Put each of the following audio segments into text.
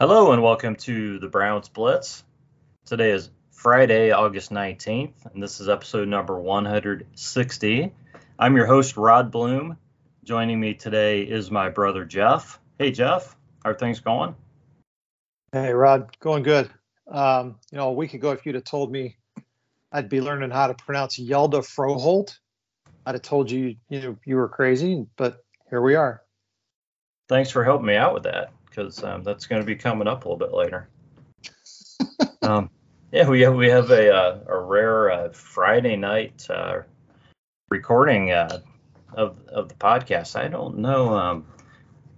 Hello and welcome to the Browns Blitz. Today is Friday, August 19th, and this is episode number 160. I'm your host, Rod Bloom. Joining me today is my brother, Jeff. Hey, Jeff, how are things going? Hey, Rod, going good. Um, you know, a week ago, if you'd have told me I'd be learning how to pronounce Yelda Froholt, I'd have told you, you know, you were crazy, but here we are. Thanks for helping me out with that because um, that's going to be coming up a little bit later. um, yeah, we have we have a uh, a rare uh, Friday night uh, recording uh, of of the podcast. I don't know. Um,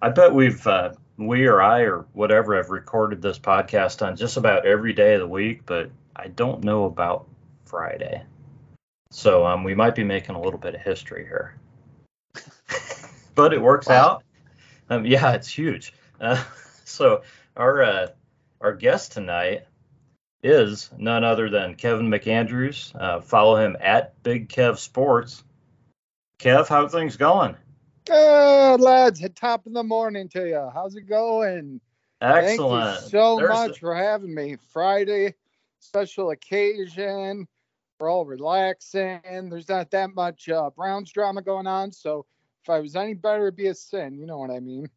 I bet we've uh, we or I or whatever have recorded this podcast on just about every day of the week, but I don't know about Friday. So um, we might be making a little bit of history here. but it works wow. out. Um, yeah, it's huge. Uh, so our uh, our guest tonight is none other than Kevin McAndrews. Uh, follow him at Big Kev Sports. Kev, how things going? Good, lads. At top of the morning to you. How's it going? Excellent. Thank you so There's much for having me. Friday, special occasion. We're all relaxing. There's not that much uh, Browns drama going on. So if I was any better, it'd be a sin. You know what I mean?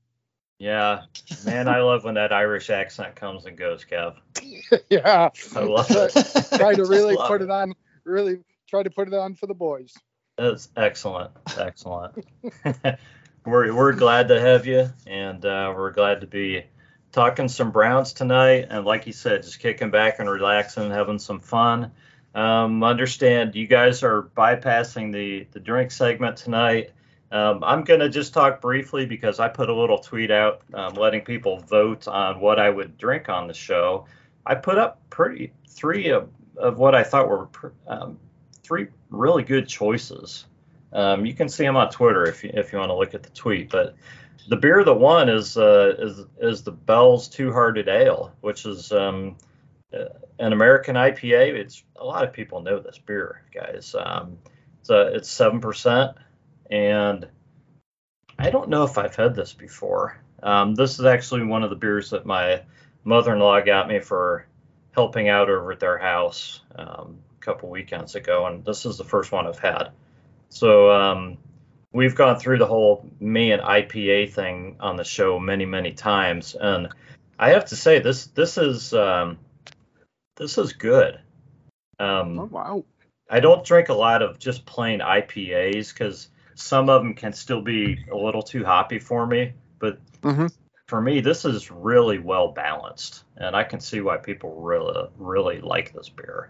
Yeah, man, I love when that Irish accent comes and goes, Kev. yeah, I love it. try to really put it. it on. Really try to put it on for the boys. That's excellent, excellent. we're we're glad to have you, and uh, we're glad to be talking some Browns tonight. And like you said, just kicking back and relaxing, and having some fun. Um, understand you guys are bypassing the the drink segment tonight. Um, I'm going to just talk briefly because I put a little tweet out um, letting people vote on what I would drink on the show. I put up pretty three of, of what I thought were um, three really good choices. Um, you can see them on Twitter if you, if you want to look at the tweet. But the beer that won is uh, is is the Bell's Two Hearted Ale, which is um, uh, an American IPA. It's a lot of people know this beer, guys. Um, it's it's seven percent and I don't know if I've had this before. Um, this is actually one of the beers that my mother-in-law got me for helping out over at their house um, a couple weekends ago, and this is the first one I've had. So um, we've gone through the whole me and IPA thing on the show many, many times, and I have to say this this is um, this is good. Um, oh wow! I don't drink a lot of just plain IPAs because some of them can still be a little too hoppy for me, but mm-hmm. for me, this is really well balanced, and I can see why people really, really like this beer.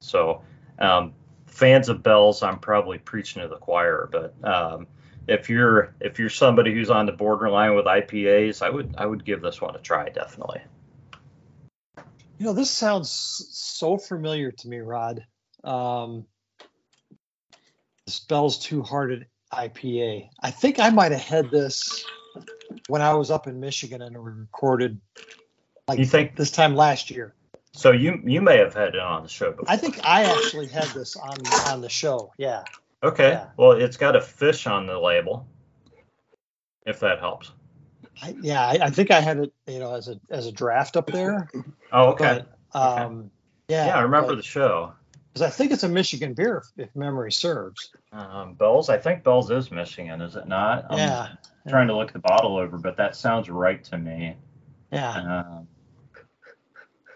So, um, fans of Bells, I'm probably preaching to the choir, but um, if you're if you're somebody who's on the borderline with IPAs, I would I would give this one a try definitely. You know, this sounds so familiar to me, Rod. Um, Bell's Two Hearted IPA. I think I might have had this when I was up in Michigan and we recorded like you think this time last year. So you you may have had it on the show before. I think I actually had this on on the show. Yeah. Okay. Yeah. Well, it's got a fish on the label. If that helps. I, yeah, I, I, think I had it, you know, as a as a draft up there. Oh, okay. But, um, okay. yeah. Yeah, I remember but, the show because I think it's a Michigan beer, if memory serves. Um, Bell's, I think Bell's is Michigan, is it not? I'm yeah. Trying to look the bottle over, but that sounds right to me. Yeah. Um,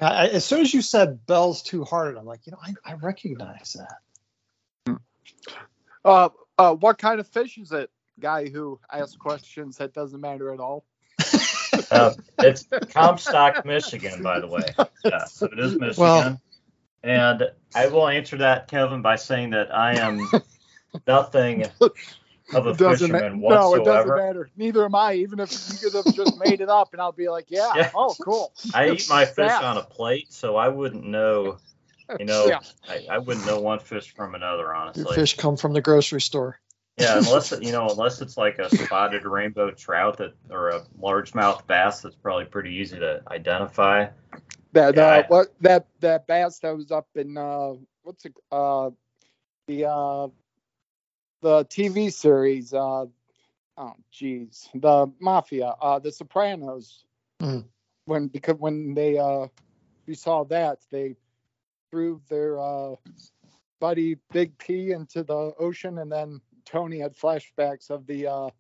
I, as soon as you said Bell's Too Hard, I'm like, you know, I, I recognize that. Uh, uh, what kind of fish is it? Guy who asks questions that doesn't matter at all. uh, it's Comstock, Michigan, by the way. Yeah, so it is Michigan. Well, and I will answer that, Kevin, by saying that I am nothing of a fisherman ma- whatsoever. No, it doesn't matter. Neither am I. Even if you could have just made it up, and I'll be like, yeah, yeah. oh, cool. I eat my fish yeah. on a plate, so I wouldn't know. You know, yeah. I, I, wouldn't know one fish from another, honestly. Your fish come from the grocery store. Yeah, unless you know, unless it's like a spotted rainbow trout that, or a largemouth bass, that's probably pretty easy to identify. That yeah, uh, I, what that that bass that was up in uh what's it uh the uh the TV series uh oh geez the Mafia uh The Sopranos. Mm. when because when they uh we saw that they threw their uh buddy Big P into the ocean, and then Tony had flashbacks of the uh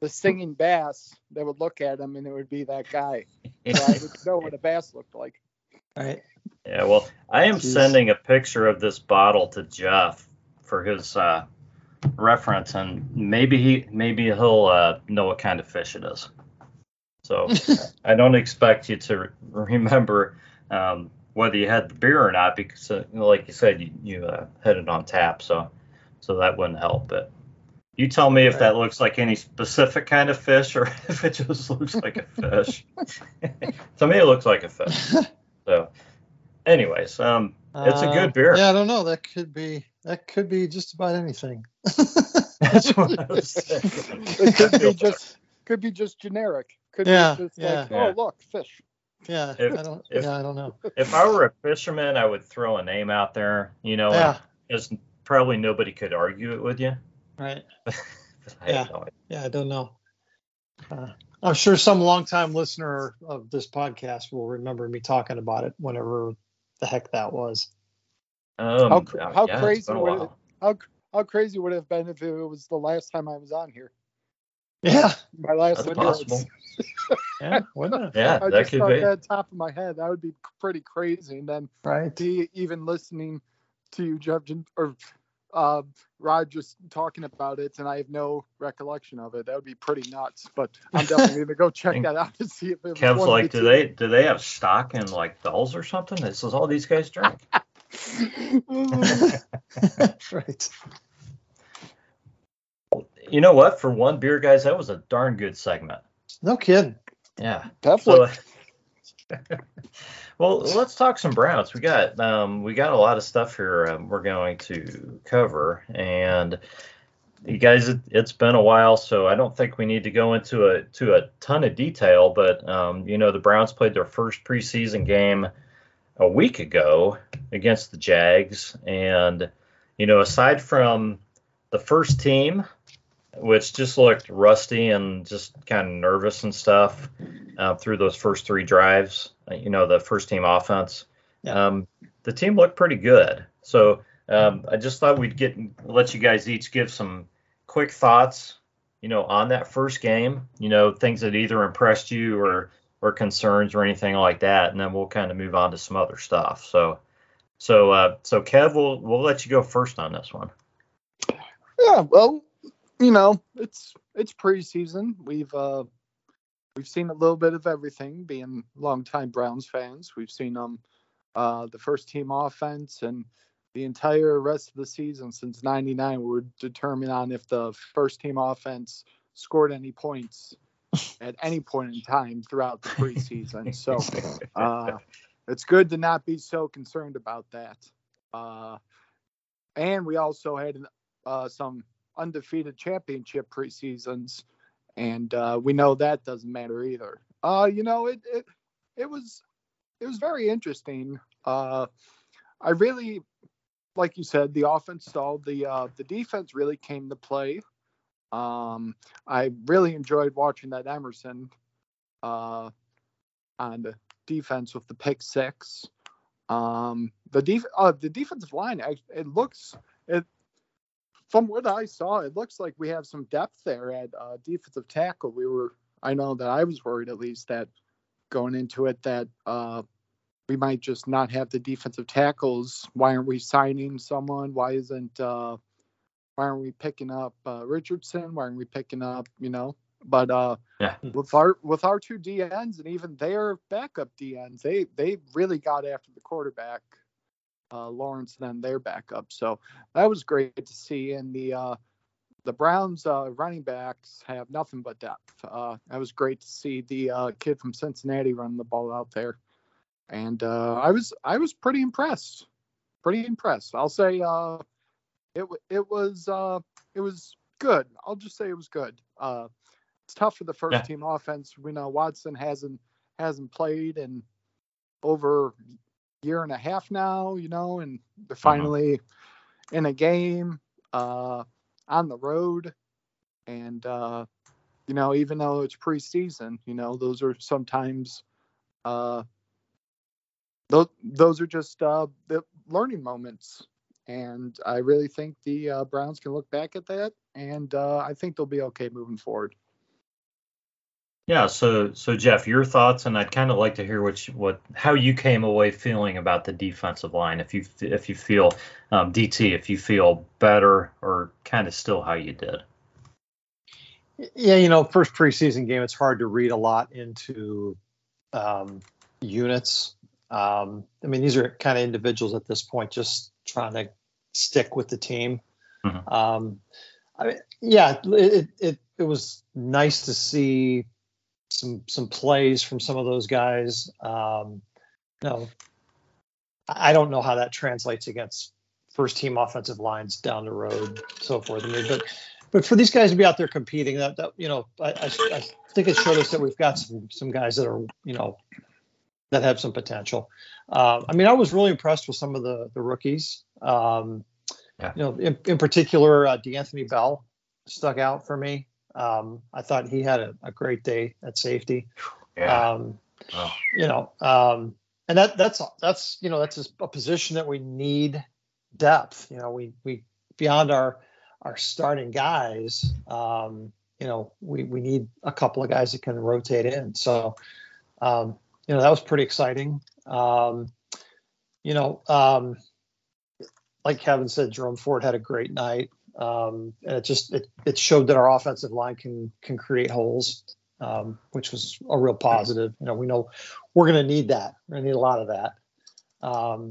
the singing bass that would look at him, and it would be that guy. So I would know what a bass looked like. Right. Yeah, well, I am Jeez. sending a picture of this bottle to Jeff for his uh, reference, and maybe he maybe he'll uh, know what kind of fish it is. So I don't expect you to re- remember um, whether you had the beer or not, because uh, like you said, you, you uh, had it on tap, so so that wouldn't help. But you tell me if that looks like any specific kind of fish or if it just looks like a fish. to me, it looks like a fish. So, anyways, um, It's a good Uh, beer. Yeah, I don't know. That could be that could be just about anything. that's what I was thinking. It could be just could be just generic. Could Yeah, be just yeah. like, Yeah. oh look, fish. yeah, If- I don't. if- yeah, I don't know. if I were a fisherman, I would throw a name out there, you know, Yeah, as probably nobody could argue it with you. Right. I Yeah. no. Yeah, I don't know. Uh, I'm sure some longtime listener of this podcast will remember me talking about it whenever the heck that was. Um, How cr- uh, how yeah, crazy would it- How how crazy would it have been if it was the last time I was on here? Yeah, My last That's appearance. possible. yeah, wouldn't it? Yeah, I that just could thought be. that top of my head. That would be pretty crazy. And then Right. even listening to you, Jeff, or uh, Rod just talking about it, and I have no recollection of it. That would be pretty nuts. But I'm definitely going to go check that out to see if it Kev's like, do they do they have stock in like Bell's or something? This is all these guys drink. two. right. you know what? For one beer, guys, that was a darn good segment. No kidding. Yeah. Definitely. So, well, let's talk some Browns. We got um, we got a lot of stuff here um, we're going to cover, and you guys, it, it's been a while, so I don't think we need to go into a to a ton of detail. But um, you know, the Browns played their first preseason game a week ago against the Jags, and you know, aside from the first team, which just looked rusty and just kind of nervous and stuff uh, through those first three drives. Uh, You know, the first team offense. Yeah. Um, the team looked pretty good. So um, I just thought we'd get let you guys each give some quick thoughts. You know, on that first game. You know, things that either impressed you or or concerns or anything like that, and then we'll kind of move on to some other stuff. So. So, uh, so Kev, we'll we'll let you go first on this one. Yeah, well, you know, it's it's preseason. We've uh we've seen a little bit of everything. Being longtime Browns fans, we've seen um uh the first team offense and the entire rest of the season since '99 would determine on if the first team offense scored any points at any point in time throughout the preseason. So uh, it's good to not be so concerned about that. Uh, and we also had an uh, some undefeated championship preseasons, and uh, we know that doesn't matter either. Uh, you know, it it it was it was very interesting. Uh, I really, like you said, the offense stalled. The uh, the defense really came to play. Um, I really enjoyed watching that Emerson uh, on the defense with the pick six. Um, the def- uh, the defensive line, it looks from what I saw, it looks like we have some depth there at uh, defensive tackle. We were, I know that I was worried at least that going into it that uh, we might just not have the defensive tackles. Why aren't we signing someone? Why isn't uh, why aren't we picking up uh, Richardson? Why aren't we picking up, you know? But uh, Yeah. with our with our two DNs and even their backup DNs, they they really got after the quarterback, uh, Lawrence, and then their backup. So that was great to see. And the uh, the Browns uh, running backs have nothing but depth. Uh, that was great to see the uh, kid from Cincinnati running the ball out there, and uh, I was I was pretty impressed. Pretty impressed. I'll say uh, it it was uh, it was good. I'll just say it was good. Uh, it's tough for the first Yeah. team offense. We know Watson hasn't hasn't played in over year and a half now, you know, and they're finally in a game uh, on the road. And, uh, you know, even though it's preseason, you know, those are sometimes uh, those those are just uh, the learning moments, and I really think the uh, Browns can look back at that, and uh, I think they'll be okay moving forward. Yeah, so so Jeff, your thoughts, and I'd kind of like to hear what you, what how you came away feeling about the defensive line. If you if you feel um, DT, if you feel better or kind of still how you did. Yeah, you know, first preseason game, it's hard to read a lot into um, units. Um, I mean, these are kind of individuals at this point, just trying to stick with the team. Mhm. Um, I mean, yeah, it, it it was nice to see some some plays from some of those guys. Um, I I don't know how that translates against first team offensive lines down the road, so forth. I mean, but but for these guys to be out there competing, that, that you know, I, I, I think it showed us that we've got some some guys that are you know that have some potential. Uh, I mean, I was really impressed with some of the the rookies. Um, Yeah. You know, in, in particular, uh, D'Anthony Bell stuck out for me. Um, I thought he had a, a great day at safety. Yeah. Um, Oh. you know, um, and that that's that's you know that's a position that we need depth. You know, we we beyond our our starting guys. Um, you know, we we need a couple of guys that can rotate in. So, um, you know, that was pretty exciting. Um, you know, um, like Kevin said, Jerome Ford had a great night. Um, and it just it, it showed that our offensive line can can create holes um, which was a real positive. You know, we know we're going to need that. We're going to need a lot of that. Um,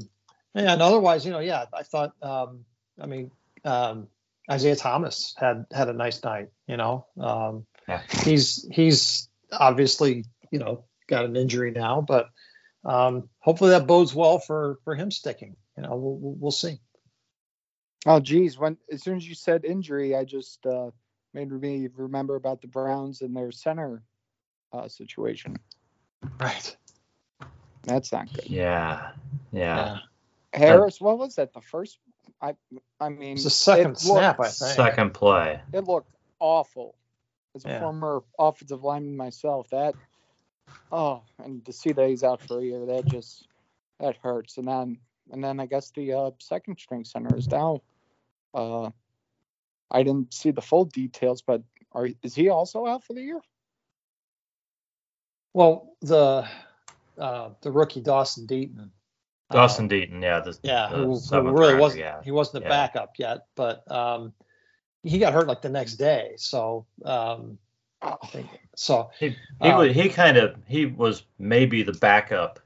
and otherwise, you know, yeah, I thought, um, I mean, um, Isaiah Thomas had had a nice night. You know, um, Yeah. he's he's obviously you know got an injury now, but um, hopefully that bodes well for for him sticking. You know, we'll we'll, we'll see. Oh, geez, when as soon as you said injury, I just uh, made me remember about the Browns and their center uh, situation. Right. That's not good. Yeah. Yeah. Harris, what was that? The first? I I mean, It's the second it snap, I think. Second play. It looked awful. As a Yeah. former offensive lineman myself, that oh, and to see that he's out for a year, that just that hurts. And then and then I guess the uh, second string center is down. Uh, I didn't see the full details, but are is he also out for the year? Well, the uh, the rookie Dawson Deaton. Dawson um, Deaton. Yeah. The, Yeah, the who, who really rounder, wasn't Yeah. he wasn't a Yeah. backup yet, but um, he got hurt like the next day. So um, Oh, I think so. He he, Um, was, he kind of he was maybe the backup,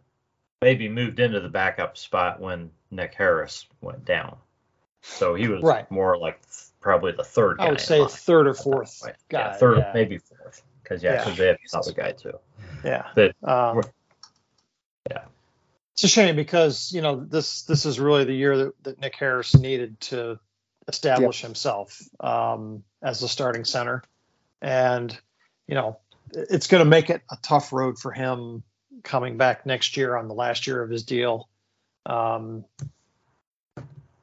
maybe moved into the backup spot when Nick Harris went down. So he was Right. more like th- probably the third guy. I would say third or fourth guy. Yeah, third, yeah. maybe fourth. Because yeah, Yeah. because they have another guy too. Yeah. But Um, yeah. It's a shame because you know this this is really the year that, that Nick Harris needed to establish himself um, as the starting center, and you know it's going to make it a tough road for him coming back next year on the last year of his deal um,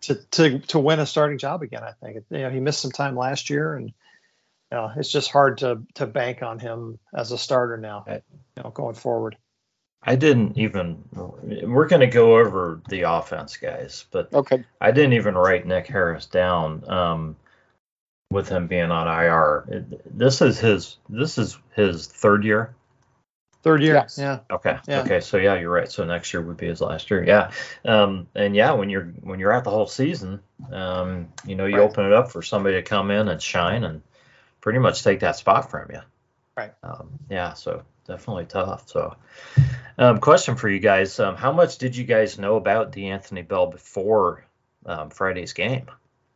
to to to win a starting job again. I think you know he missed some time last year, and you know it's just hard to to bank on him as a starter now. Right. You know, going forward. I didn't even. We're going to go over the offense, guys, but okay. I didn't even write Nick Harris down um, with him being on IR. This is his. This is his third year. Third year. Yes. Yeah. Okay. Yeah. Okay. So yeah, you're right. So next year would be his last year. Yeah. Um, and yeah, when you're when you're at the whole season, um, you know, you Right. open it up for somebody to come in and shine and pretty much take that spot from you. Right. Um, yeah. So definitely tough. So, um, question for you guys: um, How much did you guys know about D'Anthony Bell before um, Friday's game?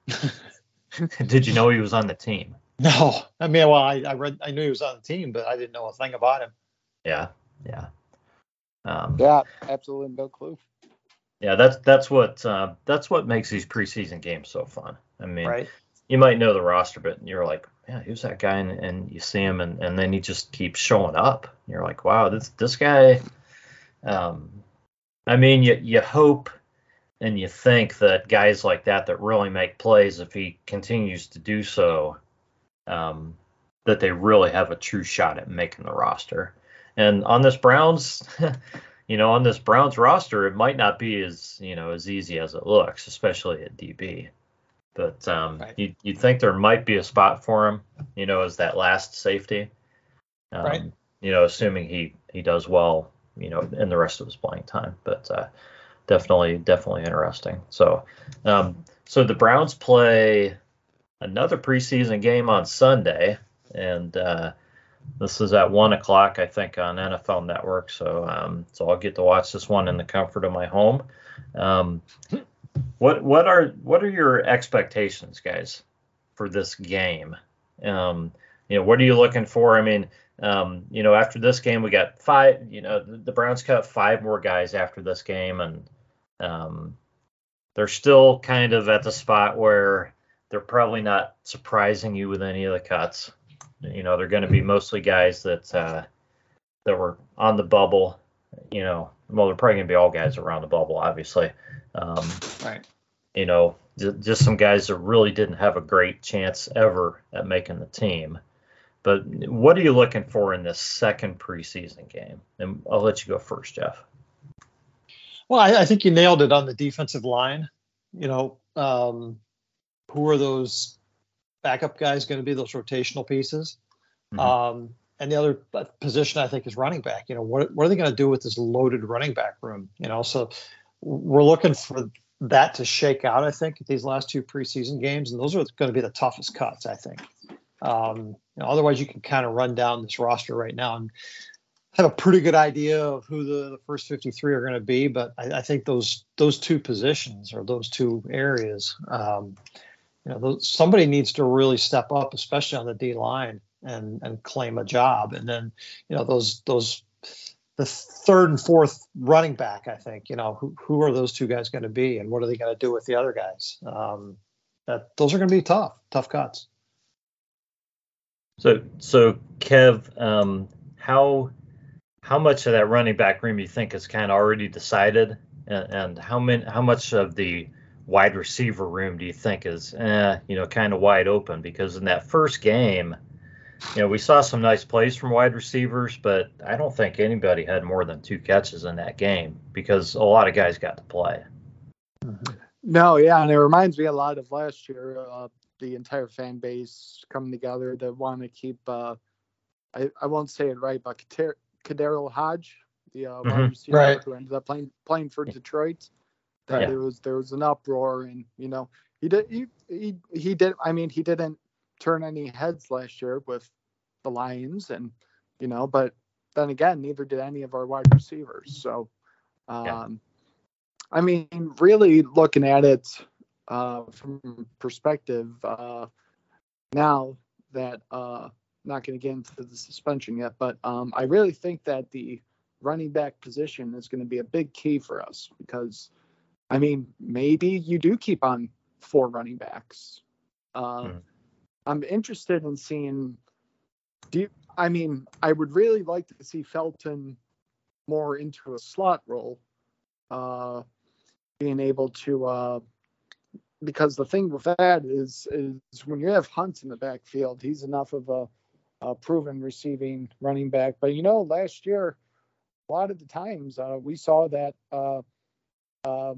did you know he was on the team? No, I mean, well, I, I read, I knew he was on the team, but I didn't know a thing about him. Yeah. Yeah. Um, Yeah, absolutely no clue. Yeah, that's that's what uh, that's what makes these preseason games so fun. I mean, Right. you might know the roster, but you're like, yeah, who's that guy? And, and you see him, and, and then he just keeps showing up. You're like, wow, this this guy. Um, I mean, you you hope and you think that guys like that that really make plays, if he continues to do so, um, that they really have a true shot at making the roster. And on this Browns, you know, on this Browns roster, it might not be as you know as easy as it looks, especially at DB. But um, Right. you you think there might be a spot for him, you know, as that last safety. Um, Right. You know, assuming he he does well, you know, in the rest of his playing time. But uh, definitely definitely interesting. So um, so the Browns play another preseason game on Sunday, and uh, this is at one o'clock, I think, on NFL Network. So, um, so I'll get to watch this one in the comfort of my home. Um, what what are what are your expectations, guys, for this game? Um, you know, what are you looking for? I mean, um, you know, after this game, we got five. You know, the, the Browns cut five more guys after this game, and um, they're still kind of at the spot where they're probably not surprising you with any of the cuts. You know, they're going to be mostly guys that uh, that were on the bubble. You know, well, they're probably going to be all guys around the bubble, obviously. Um, Right. you know, just some guys that really didn't have a great chance ever at making the team. But what are you looking for in this second preseason game? And I'll let you go first, Jeff. Well, I, I think you nailed it on the defensive line. You know, um, who are those backup guys going to be? Those rotational pieces. Mhm. Um, and the other position I think is running back. You know, what what are they going to do with this loaded running back room? You know, so we're looking for that to shake out. I think these last two preseason games, and those are going to be the toughest cuts. I think. Um, you know, otherwise, you can kind of run down this roster right now and have a pretty good idea of who the, the first 53 are going to be. But I, I think those those two positions or those two areas, um, you know, somebody needs to really step up, especially on the D line and and claim a job. And then, you know, those those the third and fourth running back, I think, you know, who, who are those two guys going to be and what are they going to do with the other guys? Um, that those are going to be tough, tough cuts. So, so Kev, um, how how much of that running back room you think is kind of already decided, and, and how many how much of the wide receiver room do you think is, eh, you know, kind of wide open? Because in that first game, you know, we saw some nice plays from wide receivers, but I don't think anybody had more than two catches in that game because a lot of guys got to play. No, yeah, and it reminds me a lot of last year. Uh, the entire fan base coming together that want to keep. Uh, I I won't say it right, but Kader- Kadero Hodge, the uh, Mhm. wide receiver Right. who ended up playing playing for Detroit. That Right. there was there was an uproar, and you know he did he he he did. I mean, he didn't turn any heads last year with the Lions, and you know, but then again, neither did any of our wide receivers. So, um, Yeah. I mean, really looking at it uh, from perspective uh, now that uh, not going to get into the suspension yet, but um, I really think that the running back position is going to be a big key for us because, I mean, maybe you do keep on four running backs. Uh, Mhm. I'm interested in seeing. Do you, I mean, I would really like to see Felton more into a slot role, uh, being able to. Uh, because the thing with that is is when you have Hunt in the backfield, he's enough of a, a proven receiving running back. But you know, last year, a lot of the times uh, we saw that uh, uh,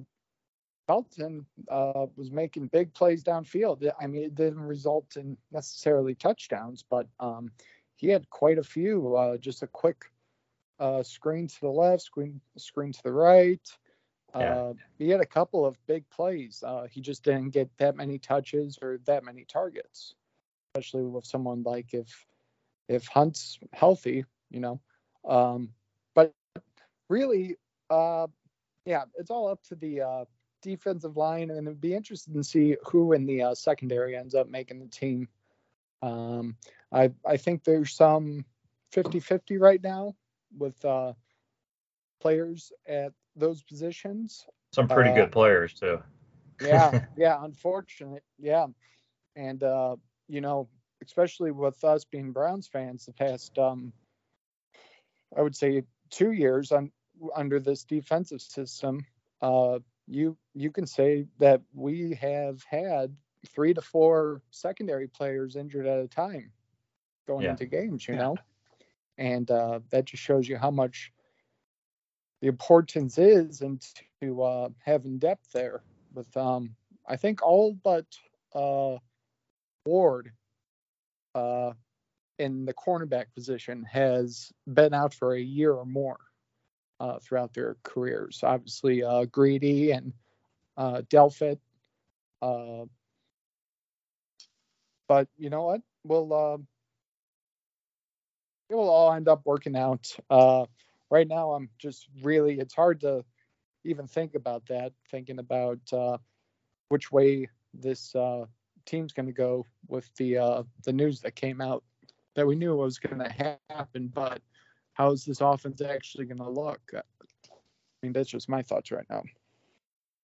Felton uh, was making big plays downfield. I mean, it didn't result in necessarily touchdowns, but um, he had quite a few. Uh, just a quick uh, screen to the left, screen screen to the right. Yeah. Uh, he had a couple of big plays. Uh, he just didn't get that many touches or that many targets, especially with someone like if if Hunt's healthy, you know. Um, but really, uh, yeah, it's all up to the uh, defensive line, and it'd be interesting to see who in the uh, secondary ends up making the team. Um, I I think there's some 50-50 right now with uh, players at those positions. Some pretty Uh, good players too. Yeah, yeah, unfortunate. Yeah. And uh, you know, especially with us being Browns fans the past um I would say 2 years on under this defensive system, uh you you can say that we have had 3 to 4 secondary players injured at a time going Yeah. into games, you know. and uh, that just shows you how much the importance is and to uh, having depth there with um, I think all but uh, Ward uh, in the cornerback position has been out for a year or more uh, throughout their careers. Obviously, uh, Greedy and uh, Delpit. Uh, but you know what? We'll uh, it will all end up working out. Uh, right now, I'm just really it's hard to even think about that. Thinking about uh, which way this uh, team's going to go with the uh, the news that came out that we knew was going to happen, but how is this offense actually going to look? I mean, that's just my thoughts right now.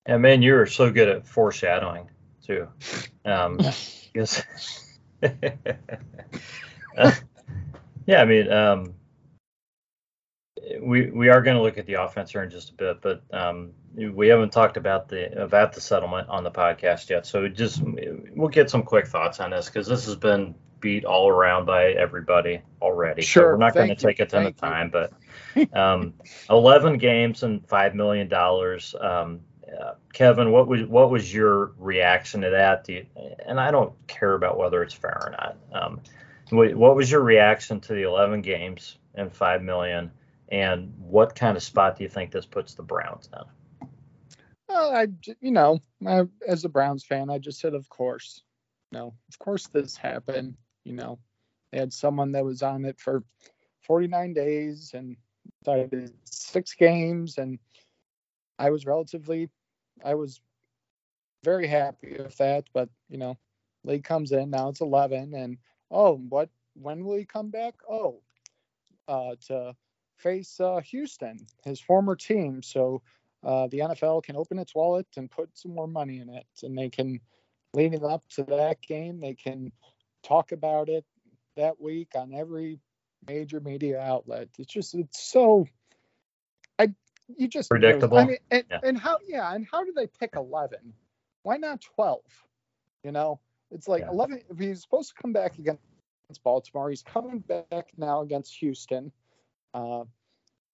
Yeah, man, you are so good at foreshadowing too. Um, yes. uh, yeah, I mean, um, we we are going to look at the offense here in just a bit, but um, we haven't talked about the about the settlement on the podcast yet. So just we'll get some quick thoughts on this because this has been beat all around by everybody already. Sure. So we're not going to take a ton of time, but um, 11 games and five million dollars. Um, uh, Kevin, what was what was your reaction to that? You, and I don't care about whether it's fair or not. Um, what was your reaction to the 11 games and five million? And what kind of spot do you think this puts the Browns in? Well, I, you know, I, as a Browns fan, I just said, of course, no, of course this happened. You know, they had someone that was on it for 49 days and started six games, and I was relatively, I was very happy with that. But you know, league comes in now; it's 11, and oh, what? When will he come back? Oh, uh, to face uh, Houston, his former team. So uh, the NFL can open its wallet and put some more money in it, and they can leading up to that game, they can talk about it that week on every major media outlet. It's just it's so you just predictable. I mean, and, yeah. and how yeah, and how do they pick eleven? Why not twelve? You know, it's like yeah. eleven. If he's supposed to come back against Baltimore, he's coming back now against Houston. Uh,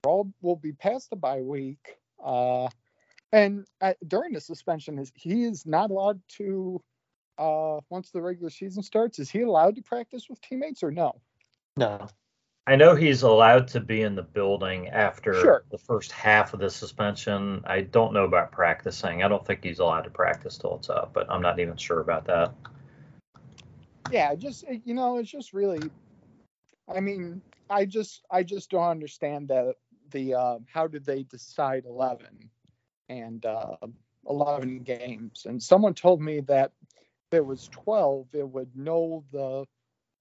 all will be past the bye week. Uh, and at, during the suspension, is he is not allowed to uh, once the regular season starts? Is he allowed to practice with teammates or no? No. I know he's allowed to be in the building after sure. the first half of the suspension. I don't know about practicing. I don't think he's allowed to practice till it's up, but I'm not even sure about that. Yeah, just you know, it's just really I mean, I just I just don't understand that the uh, how did they decide 11 and uh, 11 games and someone told me that if it was 12, it would know the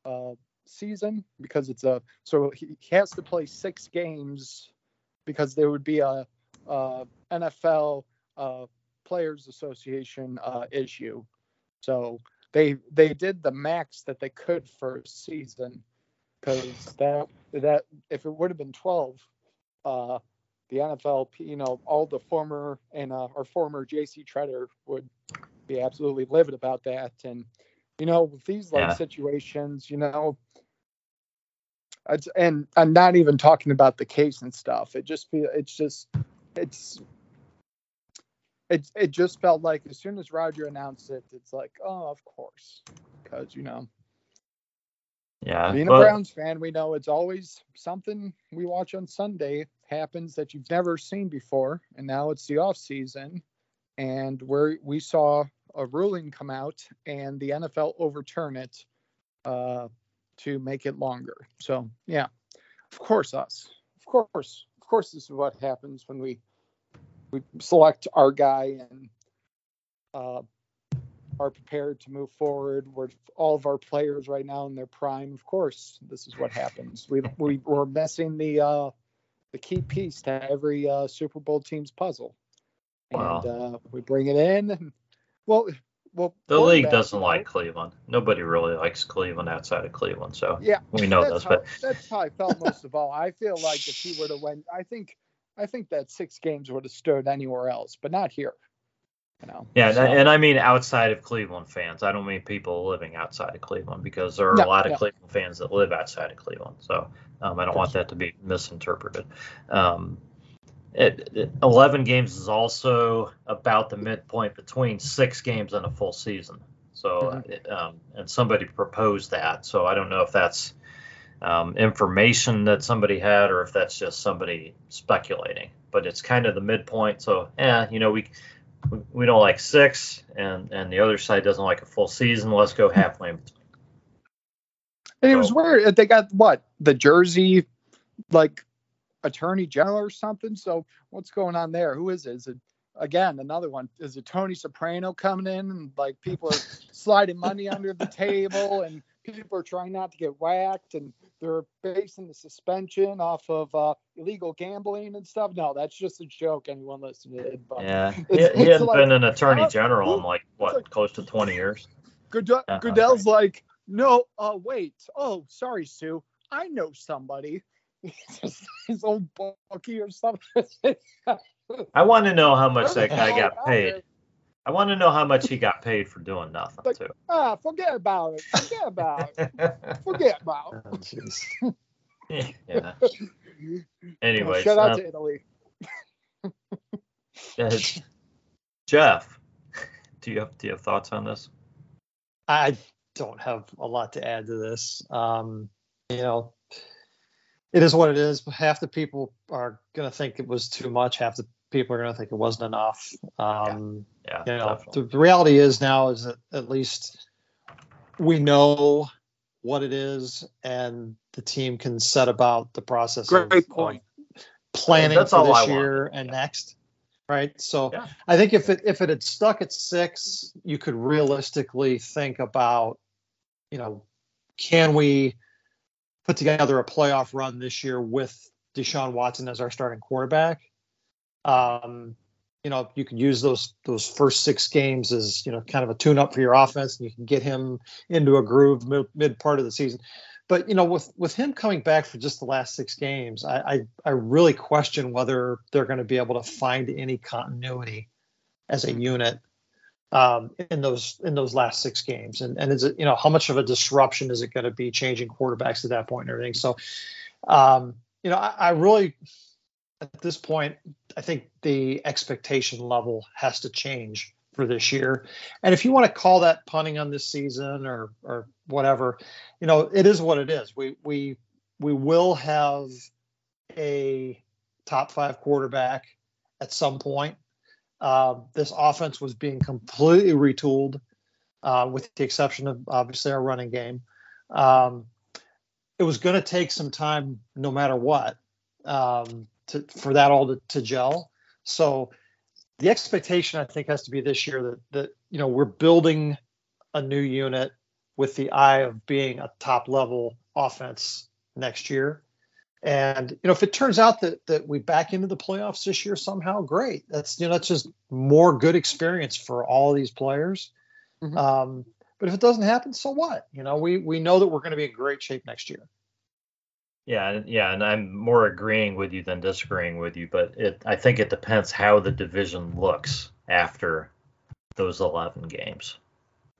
uh, season because it's a so he, has to play six games because there would be a, a NFL uh, Players Association uh, issue. So they they did the max that they could for a season because that that if it would have been 12, uh, the NFL, you know, all the former and uh, our former JC Tretter would be absolutely livid about that. And you know, with these like yeah. situations, you know, and I'm not even talking about the case and stuff. It just feel it's just it's it it just felt like as soon as Roger announced it, it's like, oh, of course, because you know. Yeah. Being a Browns fan, we know it's always something we watch on Sunday happens that you've never seen before, and now it's the off season, and where we saw a ruling come out and the NFL overturn it uh, to make it longer. So yeah, of course us. Of course, of course, this is what happens when we we select our guy and uh, are prepared to move forward. We're all of our players right now in their prime. Of course, this is what happens. We we we're missing the uh, the key piece to every uh, Super Bowl team's puzzle, wow. and uh, we bring it in. And well, well, the league doesn't like Cleveland. Nobody really likes Cleveland outside of Cleveland, so yeah, we know this. How, but that's how I felt most of all. I feel like if he were to win, I think, I think that six games would have stood anywhere else, but not here. You know. Yeah, so- and, and I mean outside of Cleveland fans. I don't mean people living outside of Cleveland because there are No, a lot of no. Cleveland fans that live outside of Cleveland. So um, I don't want that to be misinterpreted. Um, it, it- 11 games is also about the midpoint between six games and a full season. So, Mm-hmm. um, and somebody proposed that. So I don't know if that's um, information that somebody had or if that's just somebody speculating. But it's kind of the midpoint. So, yeah, you know, we we- we don't like six, and and the other side doesn't like a full season. Let's go halfway. in between. And it was So- weird. They got what the Jersey, like attorney general or something. So what's going on there? Who is it? Is it again another one? Is it Tony Soprano coming in and like people are sliding money under the table and people are trying not to get whacked and they're basing the suspension off of uh, illegal gambling and stuff? No, that's just a joke. Anyone listening to it, but Yeah, he, It's- he it's hadn't like- been an attorney general in like what, like- close to 20 years. Goodell, Uh-uh. Goodell's like, no, uh, wait. Oh, sorry, Sue. I know somebody. His old bookie or something. I want to know how much that guy Oh, got paid. I want to know how much he got paid for doing nothing Like- too. Ah, forget about it. Forget about it. Forget about it. Oh, jeez. yeah. Anyways, Shout out um, to Italy. uh, Jeff, do you have do you have thoughts on this? I don't have a lot to add to this. Um, you know, it is what it is. Half the people are going to think it was too much. Half the people are going to think it wasn't enough. Um, Yeah, you know, the, the reality is now is that at least we know what it is, and the team can set about the process. Great of point. planning That's for this year and next. Right. So Yeah. I think if it if it had stuck at six, you could realistically think about, you know, can we put together a playoff run this year with Deshaun Watson as our starting quarterback? Um, you know, you could use those those first six games as you know kind of a tune up for your offense, and you can get him into a groove mid, mid part of the season. But you know, with with him coming back for just the last six games, I I, I really question whether they're going to be able to find any continuity as a unit um, in those in those last six games. And and is it you know how much of a disruption is it going to be changing quarterbacks at that point and everything? So, um, you know, I, I really at this point I think the expectation level has to change for this year. And if you want to call that punting on this season or or whatever, you know, it is what it is. We we we will have a top five quarterback at some point. Uh, this offense was being completely retooled, uh, with the exception of obviously our running game. Um, it was going to take some time, no matter what, um, to, for that all to, to gel. So the expectation, I think, has to be this year that that you know we're building a new unit with the eye of being a top level offense next year. And you know, if it turns out that that we back into the playoffs this year somehow, great. That's you know, that's just more good experience for all of these players. Mhm. Um, but if it doesn't happen, so what? You know, we we know that we're going to be in great shape next year. Yeah, yeah, and I'm more agreeing with you than disagreeing with you, but it I think it depends how the division looks after those 11 games.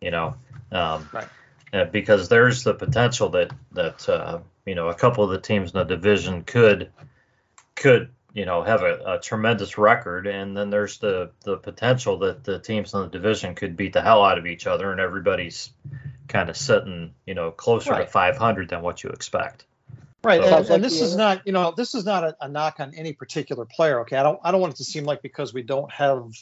You know, um, Right. Uh, because there's the potential that that uh, you know a couple of the teams in the division could could you know have a, a tremendous record, and then there's the the potential that the teams in the division could beat the hell out of each other, and everybody's kind of sitting you know closer to 500 than what you expect. Right, So- and, and this is not, you know, this is not a, a knock on any particular player. Okay, I don't, I don't want it to seem like because we don't have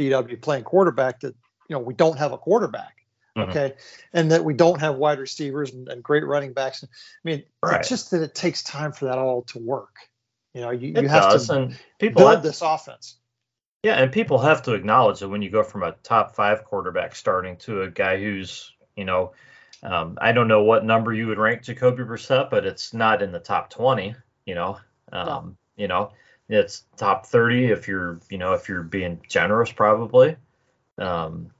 DW playing quarterback that you know we don't have a quarterback. Mhm. Okay, and that we don't have wide receivers and, and great running backs. I mean, Right. it's just that it takes time for that all to work. You know, you, It you have does, to and people build have, this offense. yeah, and people have to acknowledge that when you go from a top five quarterback starting to a guy who's, you know, um, I don't know what number you would rank Jacoby Brissett, but it's not in the top twenty. You know, um, you know, it's top thirty if you're, you know, if you're being generous, probably. Um,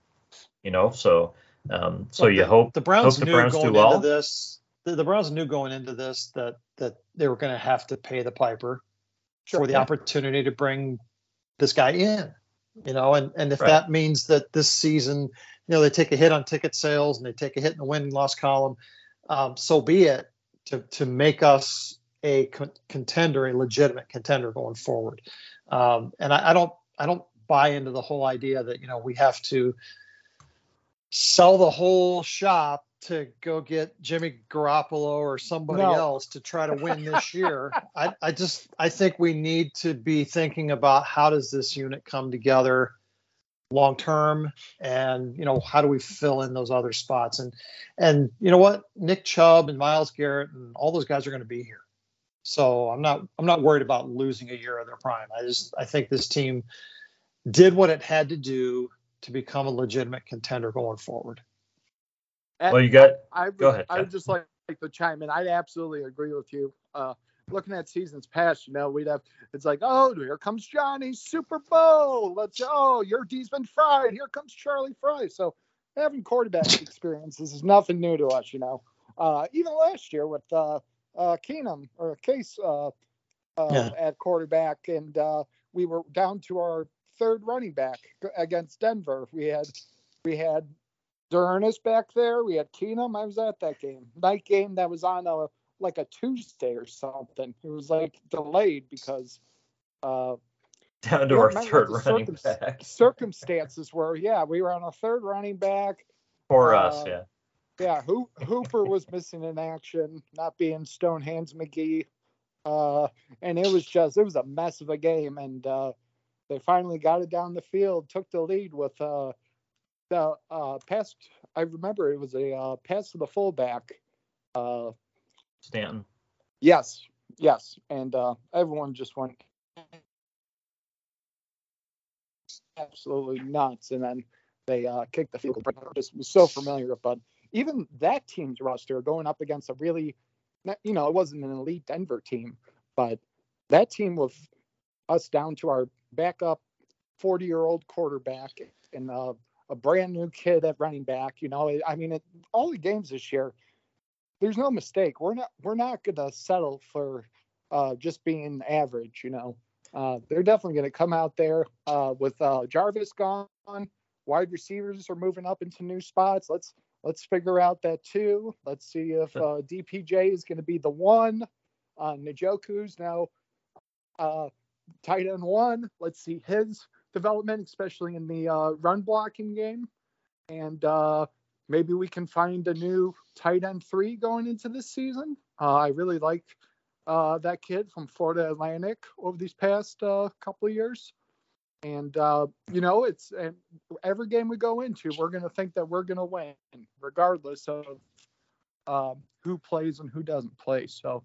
you know, so um, so Look, you the, hope the Browns hope the knew Browns do going well. into this. The, the Browns knew going into this that that they were going to have to pay the piper Sure, for the yeah. opportunity to bring this guy in. you know, and and if Right. that means that this season, you know, they take a hit on ticket sales and they take a hit in the win loss column, um, so be it. To to make us a con- contender, a legitimate contender going forward. Um, and I, I don't I don't buy into the whole idea that you know we have to sell the whole shop to go get Jimmy Garoppolo or somebody No. else to try to win this year. I, I just I think we need to be thinking about how does this unit come together long term and you know how do we fill in those other spots and and you know what Nick Chubb and Myles Garrett and all those guys are going to be here. So I'm not I'm not worried about losing a year of their prime. I just I think this team did what it had to do to become a legitimate contender going forward. Well, you got I would, Go ahead, I would just like, like to chime in. I absolutely agree with you. Uh, looking at seasons past, you know, we'd have it's like, oh, here comes Johnny Super Bowl. Let's oh, your D's been fried. Here comes Charlie Frye. So having quarterback experiences is nothing new to us, you know. Uh, even last year with uh, uh, Keenum or Case uh, uh, Yeah. at quarterback, and uh, we were down to our third running back against Denver. We had we had D'Ernest back there. We had Keenum. I was at that game. Night game that was on a like a Tuesday or something. It was like delayed because uh, down to our third running circum- back circumstances were yeah we were on a third running back. for us. uh, Yeah. Yeah, Ho- Hooper was missing in action, not being Stone Hands McGee. Uh, and it was just, it was a mess of a game. And uh, they finally got it down the field, took the lead with uh, the uh, pass. I remember it was a uh, pass to the fullback. Uh, Stanton. yes, yes. And uh, everyone just went absolutely nuts. And then they uh, kicked the field. Just was so familiar, but even that team's roster going up against a really, you know, it wasn't an elite Denver team, but that team with us down to our backup 40 year old quarterback and uh, a brand new kid at running back. You know, I mean, it, all the games this year, there's no mistake. We're not we're not gonna settle for uh, just being average. You know, uh, they're definitely gonna come out there uh, with uh, Jarvis gone. Wide receivers are moving up into new spots. Let's let's figure out that too. Let's see if uh, DPJ is going to be the one. Uh, Njoku's now uh, tight end one. Let's see his development, especially in the uh, run blocking game. And uh, maybe we can find a new tight end three going into this season. Uh, I really like uh, that kid from Florida Atlantic over these past uh, couple of years. And uh, you know, it's and every game we go into, we're going to think that we're going to win, regardless of um, who plays and who doesn't play. So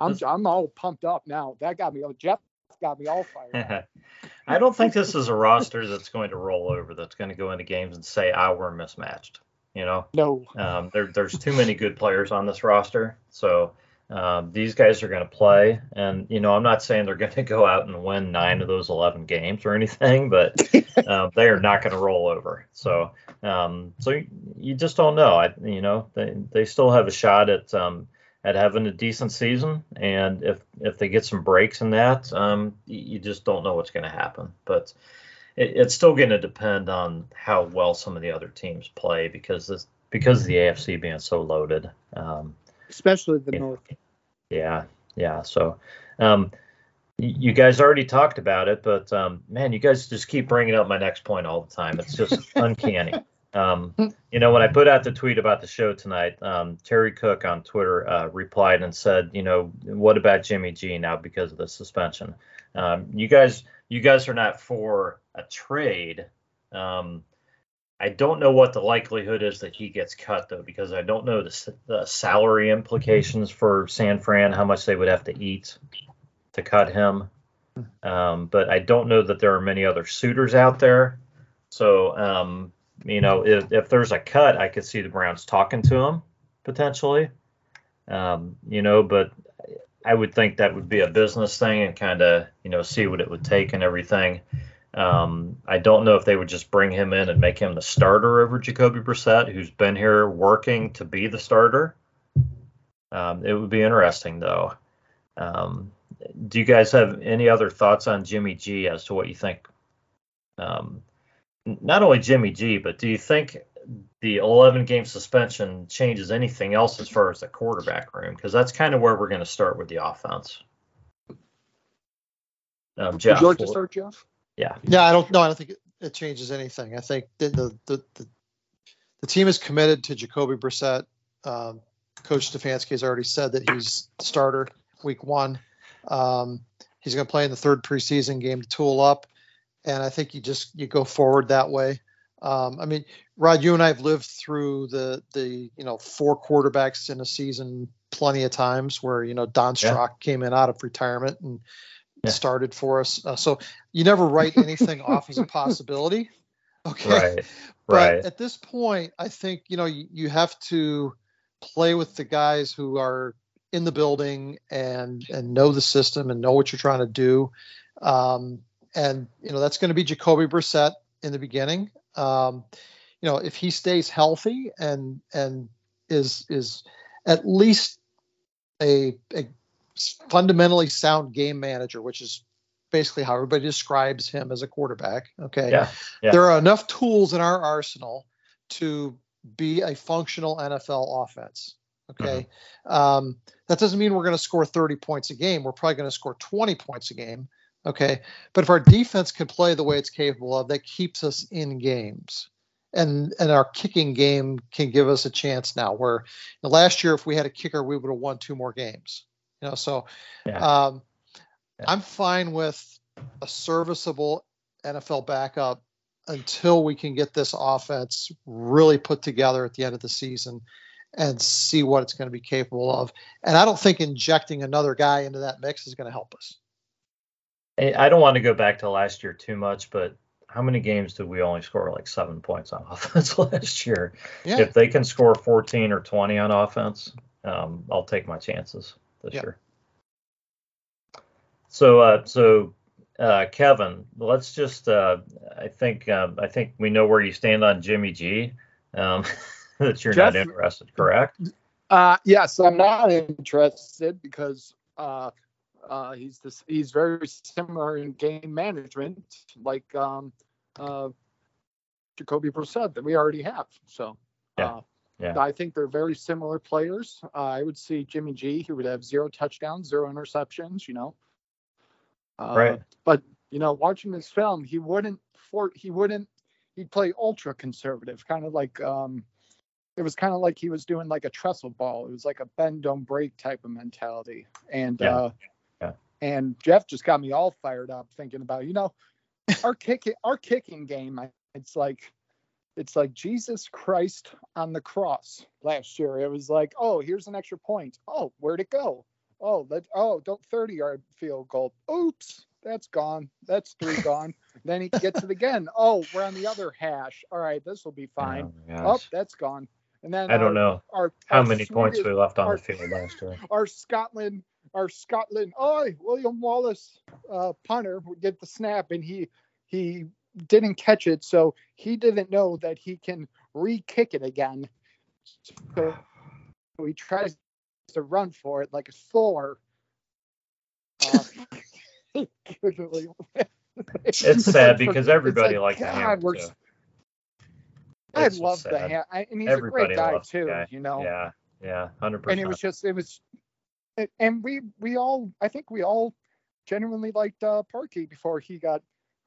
I'm I'm all pumped up now. That got me. Jeff got me all fired. up. I don't think this is a roster that's going to roll over. That's going to go into games and say, I we're mismatched." You know, No, um, there, there's too many good players on this roster, so um, these guys are going to play. And you know, I'm not saying they're going to go out and win nine of those 11 games or anything, but um, they are not going to roll over. So, um, so you, you just don't know. I, you know, they they still have a shot at um, at having a decent season, and if if they get some breaks in that, um, you, just don't know what's going to happen. But it, it's still going to depend on how well some of the other teams play because this because of the AFC being so loaded. Um, especially the. North. yeah, yeah. So, um, you guys already talked about it, but um, man, you guys just keep bringing up my next point all the time. It's just uncanny. Um, you know, when I put out the tweet about the show tonight, um, Terry Cook on Twitter uh, replied and said, you know, what about Jimmy G now because of the suspension? Um, you guys, you guys are not for a trade. Um, I don't know what the likelihood is that he gets cut though, because I don't know the, the salary implications for San Fran, how much they would have to eat to cut him. Um, but I don't know that there are many other suitors out there. So, um, you know, if, if there's a cut, I could see the Browns talking to him potentially. Um, you know, but I would think that would be a business thing and kind of, you know, see what it would take and everything. Um, I don't know if they would just bring him in and make him the starter over Jacoby Brissett, who's been here working to be the starter. Um, it would be interesting, though. Um, do you guys have any other thoughts on Jimmy G as to what you think um, not only Jimmy G, but do you think the 11 game suspension changes anything else as far as the quarterback room? Because that's kind of where we're going to start with the offense. Um, Jeff, Would you like to start, Jeff? Yeah. Yeah, I don't. No, I don't think it, it changes anything. I think the the, the the the team is committed to Jacoby Brissett. Um, Coach Stefanski has already said that he's starter week one. Um, he's going to play in the third preseason game to tool up, and I think you just you go forward that way. Um, I mean, Rod, you and I have lived through the the you know four quarterbacks in a season plenty of times where you know Don Yeah. Strock came in out of retirement and Yeah. started for us. Uh, so you never write anything off as a possibility. Okay. Right. But Right. at this point, I think you know you, you have to play with the guys who are in the building and and know the system and know what you're trying to do. Um, and you know that's going to be Jacoby Brissett in the beginning. Um, you know if he stays healthy and and is is at least a, a fundamentally sound game manager, which is basically how everybody describes him as a quarterback. Okay. Yeah, yeah. There are enough tools in our arsenal to be a functional NFL offense. Okay. Um, that doesn't mean we're going to score 30 points a game. We're probably going to score 20 points a game. Okay. But if our defense can play the way it's capable of, that keeps us in games. And and our kicking game can give us a chance now. Where last year, if we had a kicker, we would have won two more games. You know, so Yeah. um, Yeah. I'm fine with a serviceable NFL backup until we can get this offense really put together at the end of the season and see what it's going to be capable of. And I don't think injecting another guy into that mix is going to help us. I I don't want to go back to last year too much, but how many games did we only score like seven points on offense last year? Yeah. If they can score 14 or 20 on offense, um, I'll take my chances this Yeah. year. So, uh, so uh, Kevin, let's just. Uh, I think uh, I think we know where you stand on Jimmy G. Um, that you're not interested, correct? Uh, yes, I'm not interested because uh, he's this, he's very similar in game management, like um, uh, Jacoby Brissett that we already have. So, Yeah, uh, yeah. I think they're very similar players. Uh, I would see Jimmy G. He would have zero touchdowns, zero interceptions. You know, uh, Right. But you know, watching this film, he wouldn't for he wouldn't he'd play ultra conservative, kind of like um, it was kind of like he was doing like a Tressel ball. It was like a bend don't break type of mentality. And Yeah. uh. And Jeff just got me all fired up thinking about, you know, our kicking our kicking game, it's like it's like Jesus Christ on the cross last year. It was like, oh, here's an extra point. Oh, where'd it go? Oh, let oh, don't 30 yard field goal. Oops, that's gone. That's three gone. then he gets it again. Oh, we're on the other hash. All right, this will be oh, fine. Oh, Oh, that's gone. And then I don't our- know Our, how our many points we left on the field last year. our Scotland, our Scotland, oh, William Wallace, uh, punter would get the snap and he he didn't catch it, so he didn't know that he can re-kick it again. So he tries to run for it like a Thor. Uh, It's sad because everybody liked the God, hammer, we're too. s- I love the ham, I, and he's Everybody a great guy too. guy. You know, Yeah, yeah, Hundred percent. and it was just it was and- and we we all i think we all genuinely liked uh parkey before he got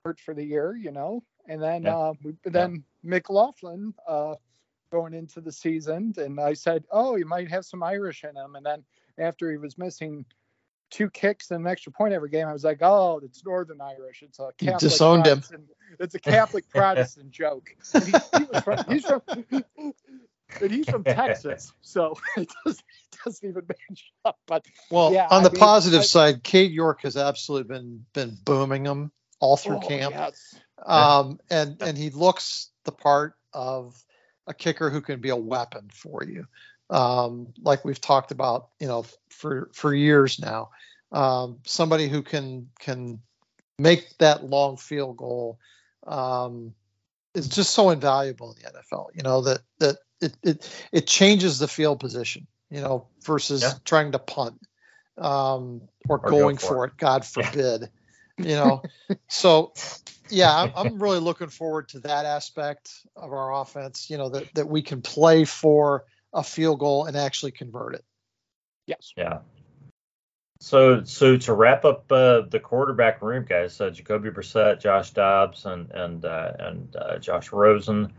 hurt for the year you know? And then Yeah. uh we, then mclaughlin uh going into the season and i said oh he might have some irish in him. And then after he was missing two kicks and an extra point every game i was like oh it's northern irish. It's a Catholic disowned him. Protestant- it's a catholic protestant joke. He, he was from, he's from and he's from texas so it doesn't, it doesn't even match up but Well, Yeah, on I the mean, positive I- side, Cade York has absolutely been been booming him all through Oh, camp. yes. um, and and he looks the part of a kicker who can be a weapon for you, um, like we've talked about, you know, for for years now. Um, somebody who can can make that long field goal um, is just so invaluable in the NFL. You know that that it it it changes the field position. You know, versus Yeah. trying to punt um, or, Or go going for for it. it. God Yeah. forbid. You know, so yeah, I'm, I'm really looking forward to that aspect of our offense. You know that that we can play for a field goal and actually convert it. Yes. Yeah. So, so to wrap up uh, the quarterback room, guys, uh, Jacoby Brissett, Josh Dobbs, and and uh, and uh, Josh Rosen.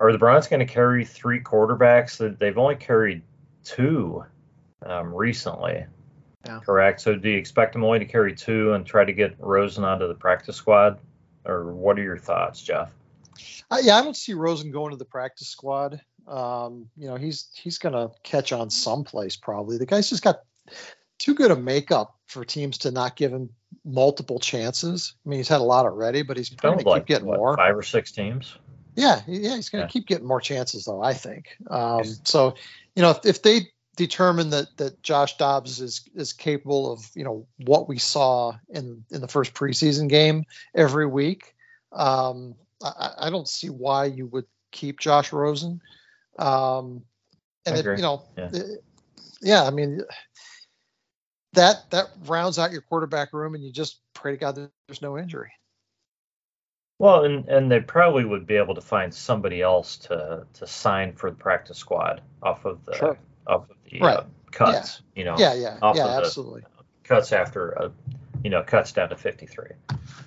Are the Browns going to carry three quarterbacks? That they've only carried two um, recently. Yeah. Correct. So, do you expect them only to carry two and try to get Rosen onto the practice squad, or what are your thoughts, Jeff? Uh, yeah, I don't see Rosen going to the practice squad. Um, you know, he's he's going to catch on someplace probably. The guy's just got too good a makeup for teams to not give him multiple chances. I mean, he's had a lot already, but he's going to like, keep getting what, more. Five or six teams. Yeah, yeah, he's going to Yeah. keep getting more chances, though. I think. Um, so, you know, if, if they determine that that Josh Dobbs is is capable of, you know, what we saw in in the first preseason game every week, um, I, I don't see why you would keep Josh Rosen. Um, and I if, agree. you know, Yeah. uh, yeah, I mean. That that rounds out your quarterback room, and you just pray to God that there's no injury. Well, and and they probably would be able to find somebody else to to sign for the practice squad off of the Sure. off of the Right. uh, cuts. You know, Yeah, yeah, off yeah, of the- absolutely, cuts after uh, you know cuts down to 53.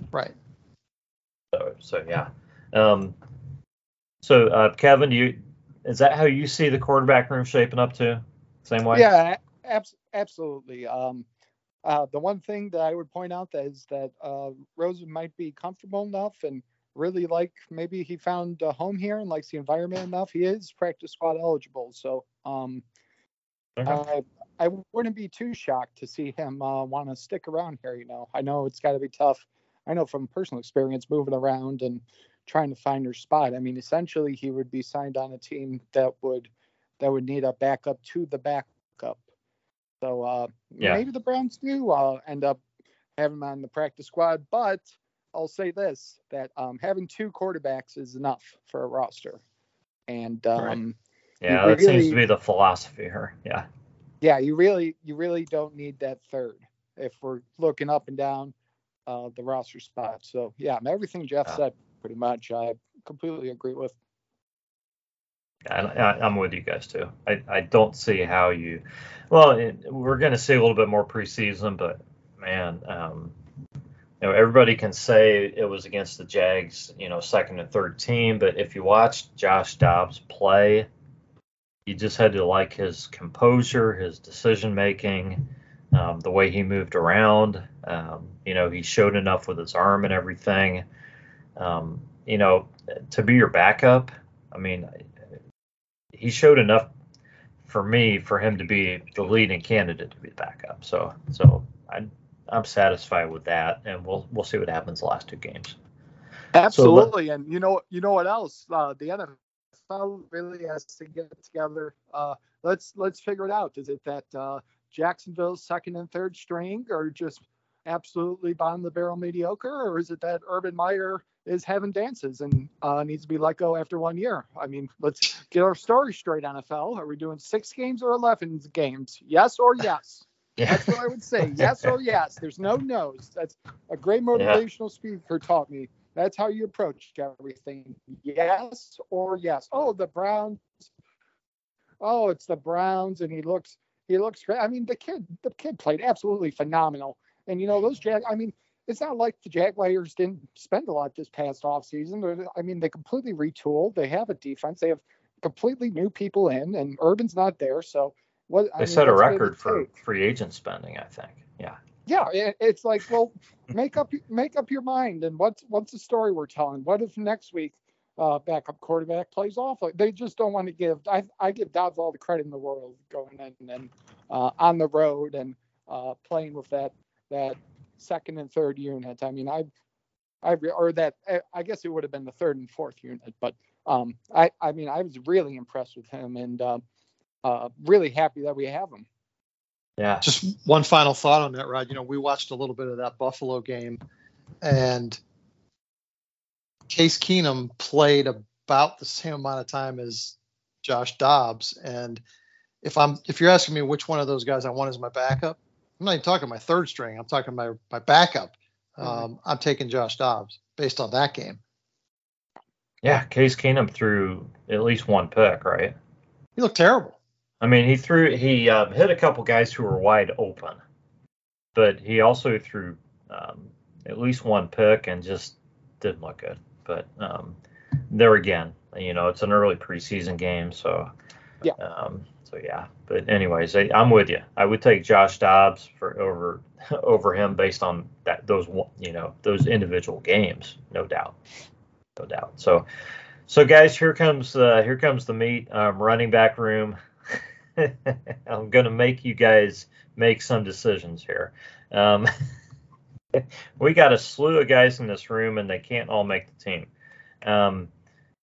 right. So so yeah. Um, so uh, Kevin, do you is that how you see the quarterback room shaping up too? Same way. Yeah, abs- absolutely. Um, uh, the one thing that I would point out that is that uh, Rosen might be comfortable enough and really like maybe he found a home here and likes the environment enough. He is practice squad eligible, so um, Okay. I I wouldn't be too shocked to see him uh, want to stick around here. You know, I know it's got to be tough. I know from personal experience moving around and trying to find your spot. I mean, essentially, he would be signed on a team that would that would need a backup to the backup. So uh, Yeah. maybe the Browns do uh, end up having him on the practice squad, but I'll say this: that um, having two quarterbacks is enough for a roster. And um, Right. yeah, that seems to be the philosophy here. Yeah. yeah, you really you really don't need that third if we're looking up and down uh, the roster spot. So yeah, everything Jeff Yeah. said pretty much I completely agree with. I, I, I'm with you guys too. I, I don't see how you. Well, we're going to see a little bit more preseason, but man, um, you know, everybody can say it was against the Jags, you know, second and third team, but if you watched Josh Dobbs play, you just had to like his composure, his decision making, um, the way he moved around. Um, you know, he showed enough with his arm and everything. Um, you know, to be your backup. I mean, he showed enough for me for him to be the leading candidate to be the backup. So so I'm I'm satisfied with that, and we'll we'll see what happens the last two games. Absolutely, and you know you know what else? Uh, the NFL really has to get together. Uh, let's let's figure it out. Is it that uh, Jacksonville's second and third string are just absolutely bottom the barrel mediocre, or is it that Urban Meyer is having dances and uh, needs to be let go after one year? I mean, let's get our story straight, NFL. Are we doing six games or eleven games? Yes or yes? Yeah. That's what I would say. Yes or yes. There's no no's. That's a great motivational speaker taught me. That's how you approach everything. Yes or yes. Oh, the Browns. Oh, it's the Browns, and he looks he looks great. I mean, the kid the kid played absolutely phenomenal. And you know those Jag. I mean, it's not like the Jaguars didn't spend a lot this past offseason. I mean, they completely retooled. They have a defense. They have completely new people in, and Urban's not there. So what? I They mean, set a what's it gonna record for take? free agent spending, I think. Yeah. yeah it's like well make up make up your mind and what's what's the story we're telling what if next week uh backup quarterback plays off like they just don't want to give i i give dobbs all the credit in the world going in and uh on the road and uh playing with that that second and third unit i mean I've, i re- or that I- i guess it would have been the third and fourth unit but um i i mean i was really impressed with him and um uh really happy that we have him Yeah. Just one final thought on that, Rod. You know, we watched a little bit of that Buffalo game, and Case Keenum played about the same amount of time as Josh Dobbs. And if I'm if you're asking me which one of those guys I want as my backup, I'm not even talking my third string. I'm talking my my backup. Um, I'm taking Josh Dobbs based on that game. Yeah, Case Keenum threw at least one pick, right? He looked terrible. I mean, he threw he um, hit a couple guys who were wide open, but he also threw um, at least one pick and just didn't look good. But um, there again, you know, it's an early preseason game, so Yeah. Um, so yeah, but anyways, I, I'm with you. I would take Josh Dobbs for over over him based on that those you know those individual games, no doubt, no doubt. So so guys, here comes uh, here comes the meat. Um, running back room. I'm gonna make you guys make some decisions here. Um, we got a slew of guys in this room, and they can't all make the team. Um,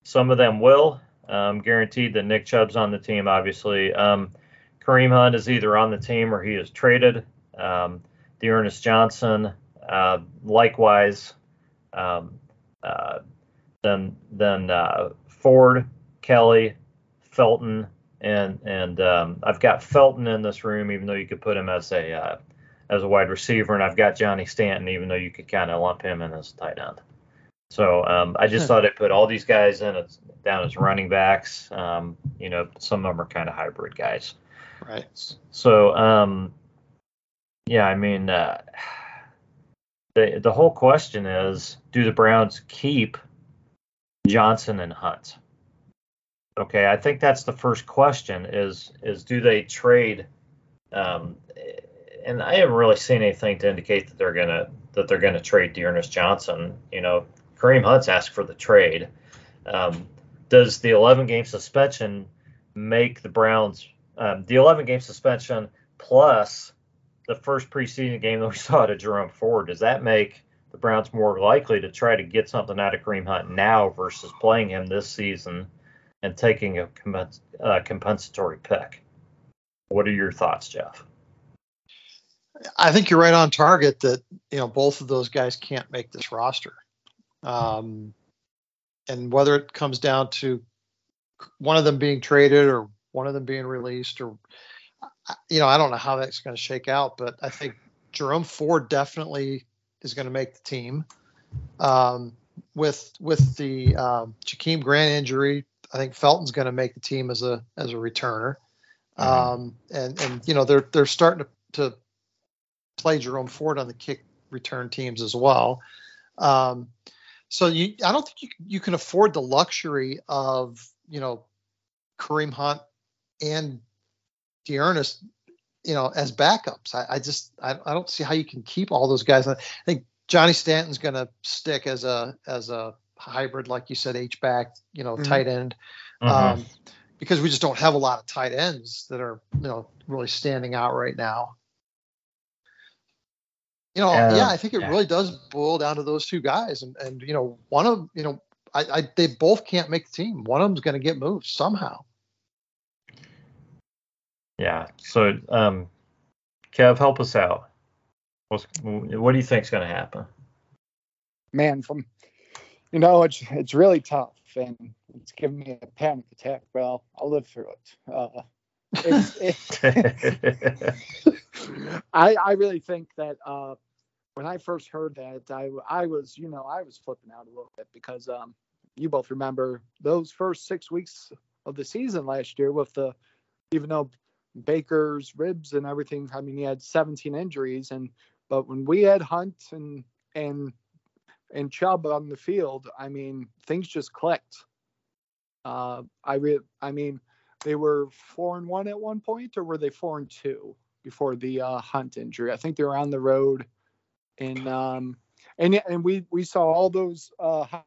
some of them will. Um, guaranteed that Nick Chubb's on the team, obviously. Um, Kareem Hunt is either on the team or he is traded. Um, Ernest Johnson, uh, likewise. Um, uh, then then uh, Ford, Kelly, Felton, and and um, I've got Felton in this room, even though you could put him as a uh, as a wide receiver, and I've got Johnny Stanton, even though you could kind of lump him in as a tight end. So um, I just thought I'd put all these guys in as, down as running backs. Um, you know, some of them are kind of hybrid guys. Right. So um, yeah, I mean, uh, the the whole question is, do the Browns keep Johnson and Hunt? Okay, I think that's the first question. Is is do they trade? Um, and I haven't really seen anything to indicate that they're gonna that they're gonna trade D'Ernest Johnson. You know, Kareem Hunt's asked for the trade. Um, does the 11 game suspension make the Browns um, the 11 game suspension plus the first preseason game that we saw to Jerome Ford? Does that make the Browns more likely to try to get something out of Kareem Hunt now versus playing him this season and taking a compens- compensatory pick? What are your thoughts, Jeff? I think you're right on target that you know both of those guys can't make this roster, um, and whether it comes down to one of them being traded or one of them being released, or you know, I don't know how that's going to shake out, but I think Jerome Ford definitely is going to make the team. Um, with with the um, Jakeem Grant injury, I think Felton's going to make the team as a as a returner. Mhm. Um, and and you know they're they're starting to, to play Jerome Ford on the kick return teams as well. Um, so you, I don't think you, you can afford the luxury of you know Kareem Hunt and D'Ernest, you know, as backups. I, I just I, I don't see how you can keep all those guys. I think Johnny Stanton's going to stick as a as a hybrid, like you said, H back, you know, Mhm. tight end Mhm. um, because we just don't have a lot of tight ends that are you know really standing out right now. You know, Yeah, yeah, I think it yeah. really does boil down to those two guys, and and you know, one of you know, I, I they both can't make the team. One of them's going to get moved somehow. Yeah. So, um, Kev, help us out. What's, what do you think's going to happen? man from you know it's it's really tough and it's giving me a panic attack Well, i'll, I'll live through it uh it's, it, I, I really think that uh, when I first heard that, I, I was, you know, I was flipping out a little bit because um, you both remember those first six weeks of the season last year with the, even though Baker's ribs and everything, I mean, he had 17 injuries, and but when we had Hunt and and and Chubb on the field, I mean, things just clicked. Uh, I re- I mean, they were four and one at one point, or were they four and two before the uh, Hunt injury? I think they were on the road, and um, and and we we saw all those uh,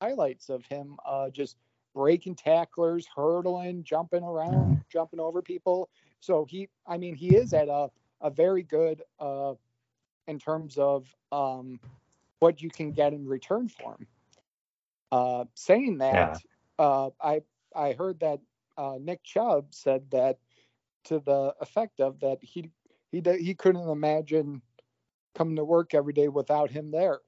highlights of him uh, just breaking tacklers, hurdling, jumping around, jumping over people. So he, I mean, he is at a a very good uh, in terms of um, what you can get in return for him. Uh, saying that, uh, I I heard that uh, Nick Chubb said that to the effect of that he he he couldn't imagine coming to work every day without him there.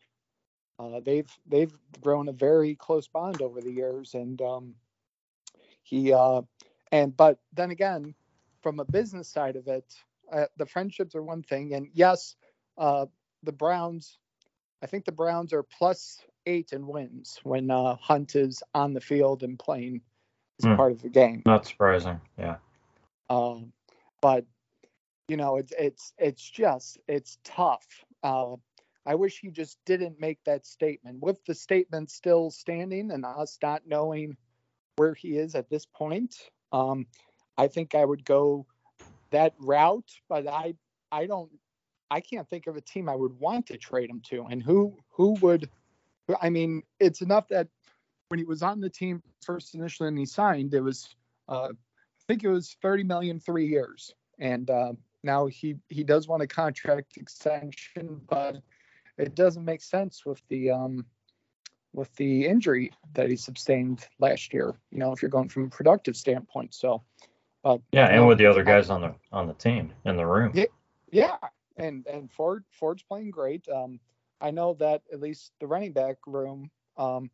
Uh, they've they've grown a very close bond over the years, and um, he uh, and but then again, from a business side of it, uh, the friendships are one thing, and yes, uh, the Browns I think the Browns are plus eight in wins when uh, Hunt is on the field and playing as Hmm. part of the game. Not surprising. Yeah. Um, but you know, it's it's it's just it's tough. Uh, I wish he just didn't make that statement. With the statement still standing and us not knowing where he is at this point, um, I think I would go that route. But I I don't I can't think of a team I would want to trade him to, and who who would. I mean, it's enough that when he was on the team first initially and he signed, it was uh, I think it was 30 million three years, and uh, now he he does want a contract extension, but it doesn't make sense with the um with the injury that he sustained last year. You know, if you're going from a productive standpoint, so. But Yeah, and know, with the other guys on the on the team in the room. Yeah. yeah, and and Ford Ford's playing great. Um, I know that at least the running back room, um,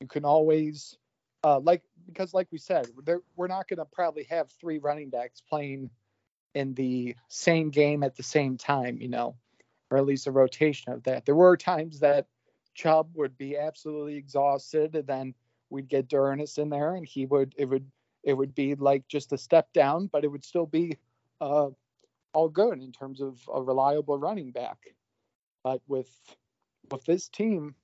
you can always, uh, like because like we said, there, we're not going to probably have three running backs playing in the same game at the same time, you know, or at least a rotation of that. There were times that Chubb would be absolutely exhausted, and then we'd get D'Ernest in there, and he would it would it would be like just a step down, but it would still be uh, all good in terms of a reliable running back. But with with this team,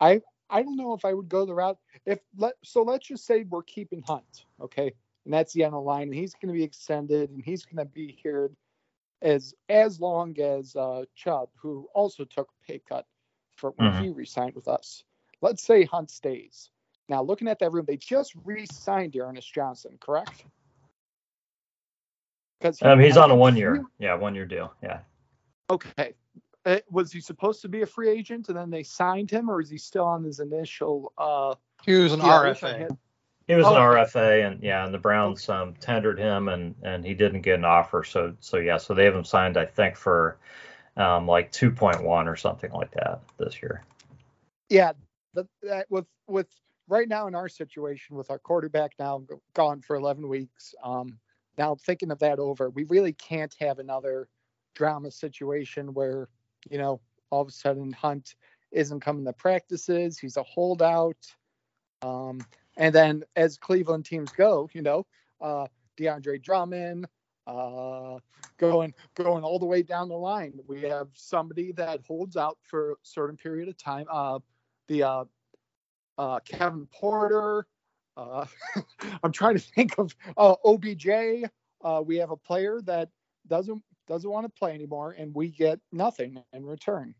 I I don't know if I would go the route if let so let's just say we're keeping Hunt, okay, and that's the end of the line, and he's going to be extended, and he's going to be here as as long as uh, Chubb, who also took a pay cut for when Mhm. he re-signed with us. Let's say Hunt stays. Now looking at that room, they just re-signed Ernest Johnson, correct? Because Um, he's on a one year, yeah, one year deal. Yeah. Okay. Uh, was he supposed to be a free agent and then they signed him, or is he still on his initial? Uh, He was an yeah, I wish I RFA. had- He was an Oh, okay. RFA, and yeah, and the Browns um, tendered him, and and he didn't get an offer. So so yeah, so they have him signed, I think, for um, like 2.1 or something like that this year. Yeah, that, that with with right now in our situation with our quarterback now gone for 11 weeks. Um, now thinking of that over, we really can't have another drama situation where you know all of a sudden Hunt isn't coming to practices, he's a holdout. Um, and then as Cleveland teams go, you know, uh, DeAndre Drummond, uh, going going all the way down the line. We have somebody that holds out for a certain period of time. Uh, the uh, uh, Kevin Porter. Uh, I'm trying to think of uh, OBJ. Uh, we have a player that doesn't doesn't want to play anymore, and we get nothing in return.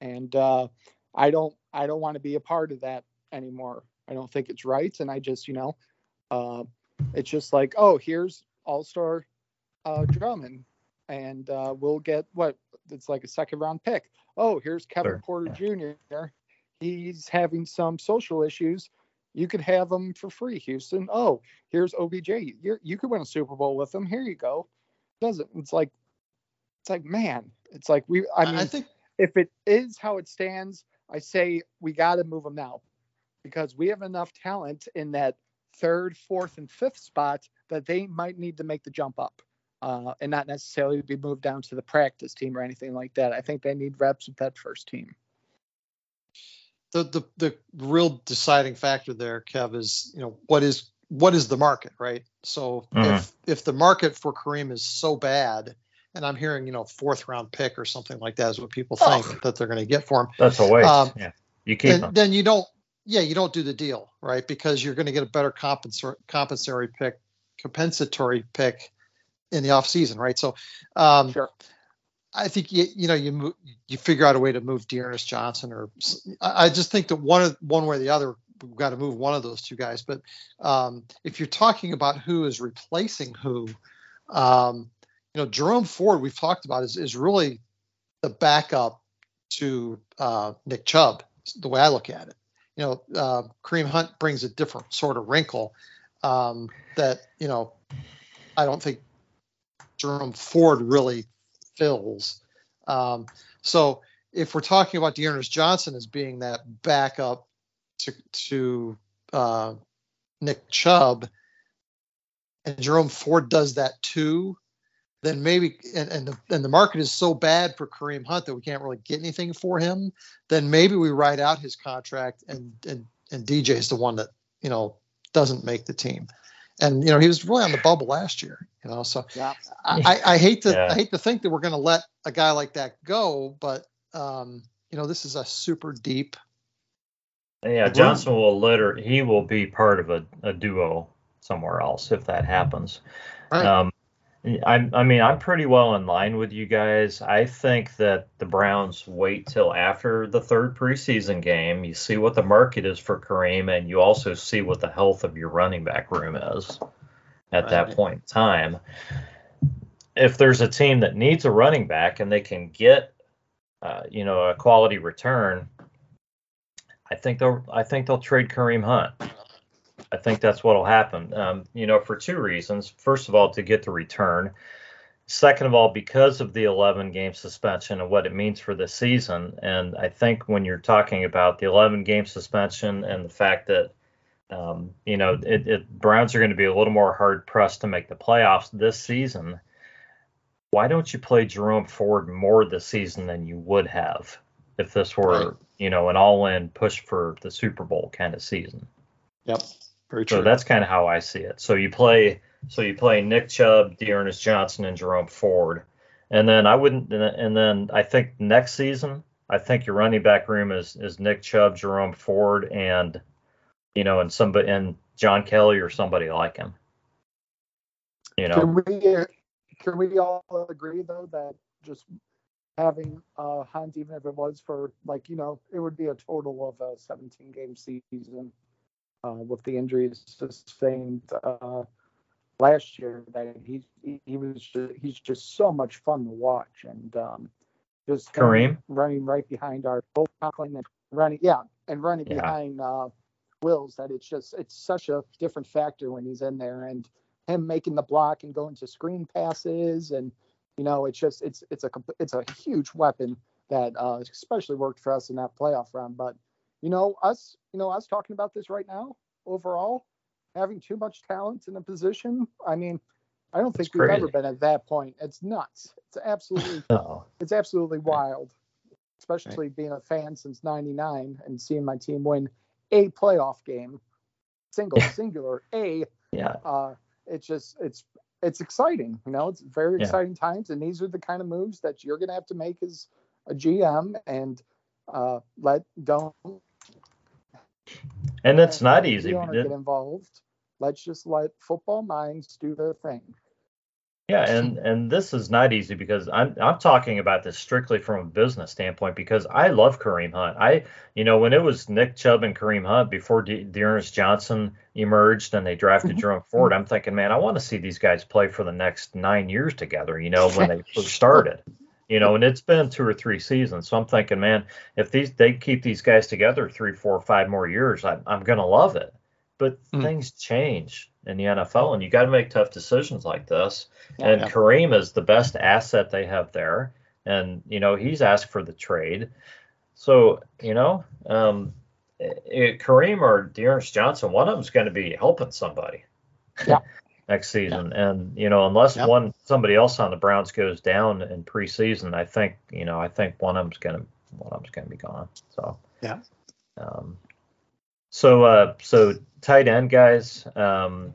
And uh, I don't I don't want to be a part of that anymore. I don't think it's right, and I just you know, uh, it's just like oh here's All Star uh, Drummond, and uh, we'll get what it's like a second round pick. Oh here's Kevin Sure, Porter Jr. He's having some social issues. You could have him for free, Houston. Oh, here's OBJ. You're, you could win a Super Bowl with him. Here you go. Doesn't it's like it's like man, it's like we. I mean, I think if it is how it stands, I say we got to move him now because we have enough talent in that third, fourth, and fifth spot that they might need to make the jump up uh, and not necessarily be moved down to the practice team or anything like that. I think they need reps with that first team. the, the the real deciding factor there, Kev, is you know what is what is the market, right? So Mhm. if if the market for Kareem is so bad, and I'm hearing you know fourth round pick or something like that is what people Oh. think that they're going to get for him, That's a waste. Um, yeah, you keep then, then you don't yeah you don't do the deal, right? Because you're going to get a better compensatory compensatory pick compensatory pick in the off season, right? So um, Sure. I think you you know you move, you figure out a way to move D'Ernest Johnson or I just think that one of one way or the other we've got to move one of those two guys. But um, if you're talking about who is replacing who, um, you know Jerome Ford we've talked about is is really the backup to uh, Nick Chubb. The way I look at it, you know, uh, Kareem Hunt brings a different sort of wrinkle um, that you know I don't think Jerome Ford really fills. Um, so if we're talking about D'Ernest Johnson as being that backup to to uh, Nick Chubb, and Jerome Ford does that too, then maybe and, and the and the market is so bad for Kareem Hunt that we can't really get anything for him, then maybe we write out his contract and and and DJ is the one that you know doesn't make the team. And you know he was really on the bubble last year, you know. So Yeah. I, I hate to Yeah. I hate to think that we're going to let a guy like that go, but um, you know this is a super deep. Yeah, Agreed. Johnson will liter he will be part of a, a duo somewhere else if that happens. Right. Um, I, I mean, I'm pretty well in line with you guys. I think that the Browns wait till after the third preseason game. You see what the market is for Kareem, and you also see what the health of your running back room is at that Right. point in time. If there's a team that needs a running back and they can get, uh, you know, a quality return, I think they'll I think they'll trade Kareem Hunt. I think that's what'll happen. Um, you know, for two reasons. First of all, to get the return. Second of all, because of the 11 game suspension and what it means for the season. And I think when you're talking about the 11 game suspension and the fact that, um, you know, it, it, Browns are going to be a little more hard pressed to make the playoffs this season. Why don't you play Jerome Ford more this season than you would have if this were, Right. you know, an all in push for the Super Bowl kind of season? Yep. Very So that's kind of how I see it. So you play, so you play Nick Chubb, D'Ernest Johnson, and Jerome Ford, and then I wouldn't, and then I think next season, I think your running back room is is Nick Chubb, Jerome Ford, and you know, and somebody and John Kelly or somebody like him. You know, Can we uh, can we all agree though that just having uh Hunt, even if it was for like you know, it would be a total of a 17 game season uh, with the injuries sustained uh, last year. That he he, was just, he's just so much fun to watch and um, just Kareem? running right behind our both Conklin and running yeah and running Yeah. behind uh, Wills that it's just it's such a different factor when he's in there and him making the block and going to screen passes and you know it's just it's it's a it's a huge weapon that uh, especially worked for us in that playoff run but you know us you know us talking about this right now overall having too much talent in a position i mean i don't think It's we've ever been at that point it's nuts it's absolutely no, it's absolutely wild, especially being a fan since '99 and seeing my team win a playoff game, single, singular, a. yeah, Uh, it's just it's it's exciting, you know. It's very Yeah. exciting times, and these are the kind of moves that you're gonna have to make as a GM and uh, let don't and it's not easy. get involved. Let's just let football minds do their thing. Yeah, and and this is not easy because I'm I'm talking about this strictly from a business standpoint because I love Kareem Hunt. I you know when it was Nick Chubb and Kareem Hunt before De- D'Ernest Johnson emerged and they drafted Jerome Ford, I'm thinking, man, I want to see these guys play for the next nine years together. You know when they first started. You know, and it's been two or three seasons. So I'm thinking, man, if these they keep these guys together three, four, five more years, I, I'm gonna love it. But Hmm. things change in the NFL, and you got to make tough decisions like this. And Yeah. Kareem is the best asset they have there. And, you know, he's asked for the trade. So, you know, um, it, Kareem or D'Ernest Johnson, one of them's going to be helping somebody Yeah. Next season. And, you know, unless Yeah. one somebody else on the Browns goes down in preseason, I think, you know, I think one of them's going to one of them's to be gone. So, Yeah. Um, so, uh, so tight end guys, um,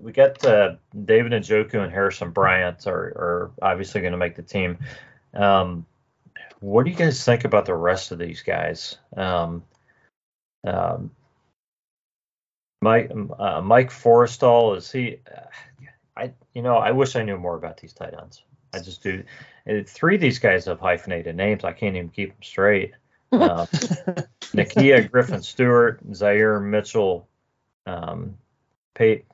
we got uh, David Njoku and Harrison Bryant are, are obviously going to make the team. Um, what do you guys think about the rest of these guys? Um, um, Mike uh, Mike Forristall is he? I you know I wish I knew more about these tight ends. I just do. uh, Three of these guys have hyphenated names. I can't even keep them straight. Um, Nakia Griffin Stewart, Zaire Mitchell, um, Pey-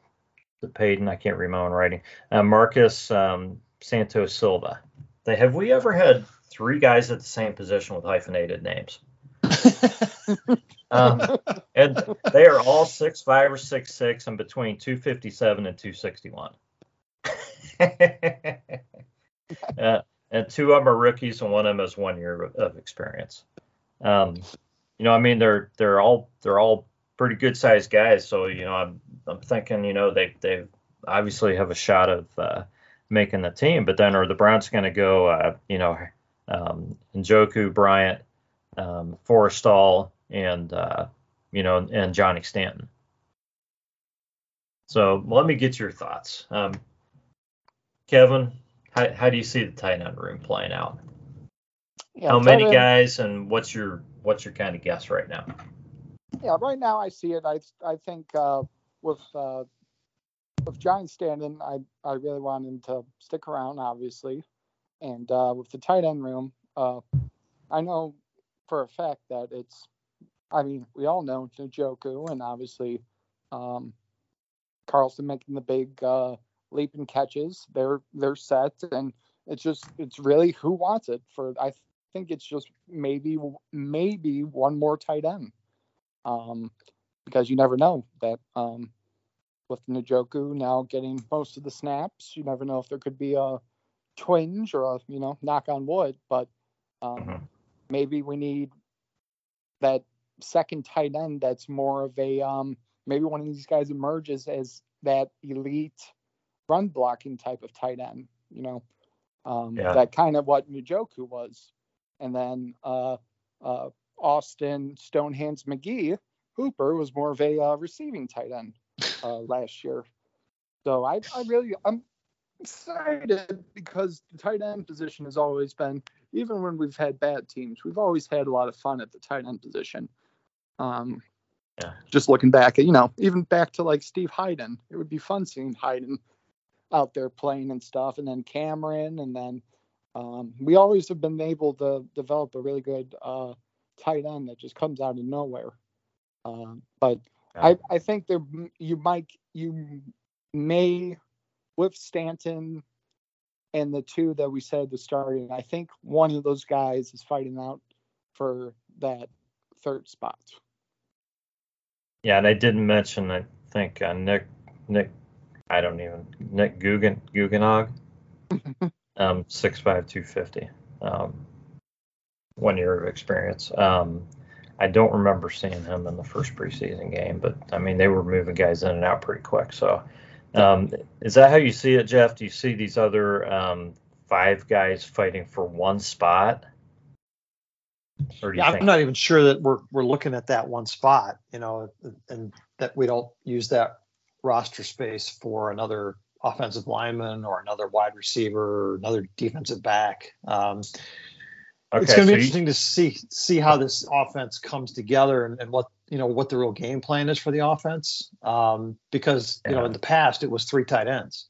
Payton, I can't read my own writing, uh, Marcus um, Santos Silva. They, have we ever had three guys at the same position with hyphenated names? Um, and they are all six five or six six and between 257 and 261. uh, and two of them are rookies and one of them has one year of, experience. Um, you know, I mean, they're they're all they're all pretty good sized guys. So you know, I'm I'm thinking, you know, they they obviously have a shot of uh, making the team. But then are the Browns going to go, uh, you know, um, Njoku, Bryant, um, Forristall, and uh, you know, and Johnny Stanton? So let me get your thoughts, um, Kevin. How, how do you see the tight end room playing out? Yeah, how many end- guys, and what's your what's your kind of guess right now? Yeah, right now I see it. I I think uh, with uh, with Johnny Stanton, I I really want him to stick around, obviously, and uh, with the tight end room, uh, I know for a fact that it's. I mean, we all know Njoku and obviously um, Carlson making the big uh, leap and catches. They're they're set, and it's just it's really who wants it for. I think it's just maybe maybe one more tight end um, because you never know that um, with Njoku now getting most of the snaps, you never know if there could be a twinge or a you know knock on wood, but um, Mhm. Maybe we need that second tight end that's more of a um, maybe one of these guys emerges as that elite run blocking type of tight end, you know, um, Yeah. that kind of what Njoku was, and then uh, uh, Austin Stonehands McGee Hooper was more of a uh, receiving tight end uh, last year. So I, I really I'm excited because the tight end position has always been even when we've had bad teams, we've always had a lot of fun at the tight end position. Um, Yeah. Just looking back at you know even back to like Steve Heiden, it would be fun seeing Hayden out there playing and stuff, and then Cameron, and then um, we always have been able to develop a really good uh, tight end that just comes out of nowhere. Um, but Yeah. I, I think there you might you may with Stanton and the two that we said the starting. I think one of those guys is fighting out for that third spot. Yeah, and I didn't mention. I think uh, Nick Nick. I don't even Nick Guggen Guggenog. um, six five two fifty. Um, one year of experience. Um, I don't remember seeing him in the first preseason game, but I mean they were moving guys in and out pretty quick. So, um, is that how you see it, Jeff? Do you see these other um, five guys fighting for one spot? Or do you Yeah, think? I'm not even sure that we're we're looking at that one spot, you know, and that we don't use that roster space for another offensive lineman or another wide receiver or another defensive back. Um, okay, it's going to so be you- interesting to see see how this offense comes together and, and what you know what the real game plan is for the offense. Um, because you know in the past it was three tight ends,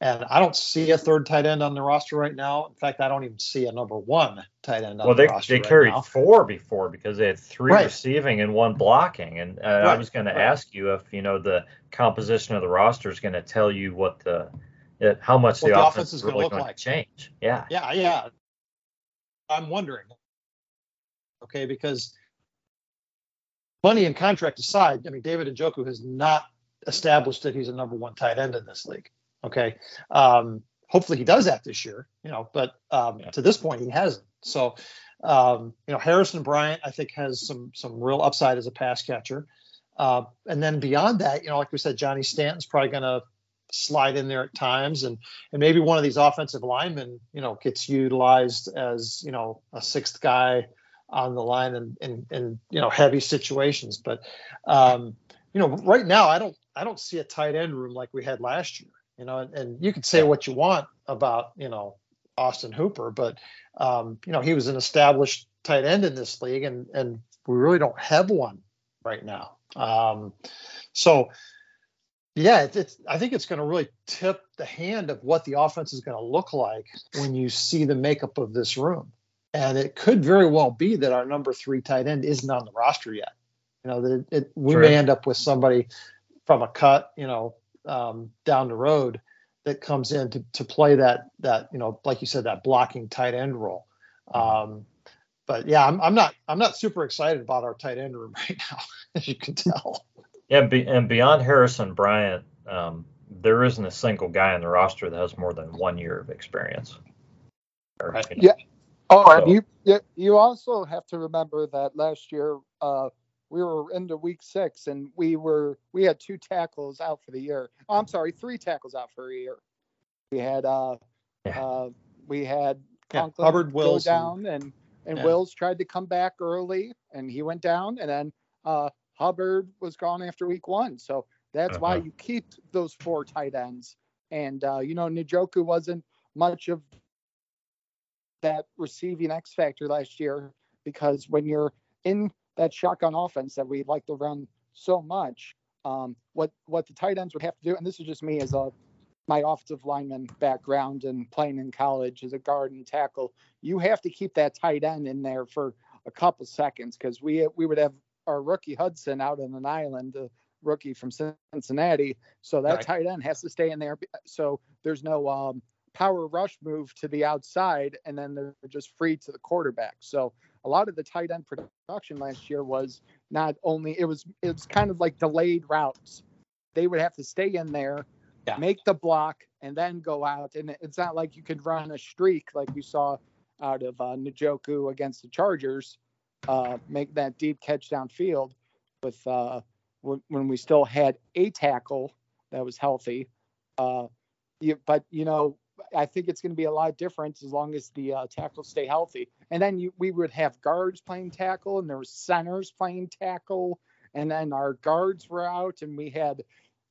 and I don't see a third tight end on the roster right now. In fact, I don't even see a number one tight end on well, the they roster they right carried now. four before because they had three Right. receiving and one blocking, and uh, I was going to right. ask you if you know the composition of the roster is going to tell you what the uh, how much the, the offense, offense is is really going to change. Yeah, Yeah, yeah. I'm wondering. Okay, because money and contract aside, I mean, David Njoku has not established that he's a number one tight end in this league. Okay. Um, hopefully he does that this year, you know, but um, Yeah. to this point he hasn't. So, um, you know, Harrison Bryant, I think, has some some real upside as a pass catcher. Uh, and then beyond that, you know, like we said, Johnny Stanton's probably going to slide in there at times, and and maybe one of these offensive linemen, you know, gets utilized as you know a sixth guy on the line in in, in you know heavy situations. But um, you know, right now I don't I don't see a tight end room like we had last year. You know, and, and you can say what you want about you know Austin Hooper, but um, you know he was an established tight end in this league, and and we really don't have one right now. Um, so yeah, it's, it's I think it's going to really tip the hand of what the offense is going to look like when you see the makeup of this room. And it could very well be that our number three tight end isn't on the roster yet. You know, that it, it, we True. may end up with somebody from a cut, you know, um, down the road that comes in to, to play that that you know, like you said, that blocking tight end role. Um, but yeah, I'm, I'm not I'm not super excited about our tight end room right now, as you can tell. Yeah, be, and beyond Harrison Bryant, um, there isn't a single guy on the roster that has more than one year of experience. Or, Right. you know, Yeah. Oh, So- and you you- you also have to remember that last year uh, we were into week six and we were we had two tackles out for the year. Oh, I'm sorry, three tackles out for a year. We had uh, Yeah. uh we had Yeah, Hubbard, go Wills, and- down and and Yeah. Wills tried to come back early and he went down and then uh Hubbard was gone after week one. So that's why Uh-huh. you keep those four tight ends. And uh, you know, Njoku wasn't much of that receiving X factor last year because when you're in that shotgun offense that we like to run so much, um, what what the tight ends would have to do, and this is just me as a my offensive lineman background and playing in college as a guard and tackle, you have to keep that tight end in there for a couple seconds because we we would have our rookie Hudson out on an island, a rookie from Cincinnati, so that Right. tight end has to stay in there. So there's no um, power rush move to the outside, and then they're just free to the quarterback. So a lot of the tight end production last year was not only it was it was kind of like delayed routes. They would have to stay in there, Yeah. make the block, and then go out. And it's not like you could run a streak like you saw out of uh, Njoku against the Chargers, uh, make that deep catch downfield with uh, when, when we still had a tackle that was healthy. Uh, you, but you know, I think it's going to be a lot different as long as the uh, tackles stay healthy. And then you, we would have guards playing tackle, and there was centers playing tackle, and then our guards were out, and we had,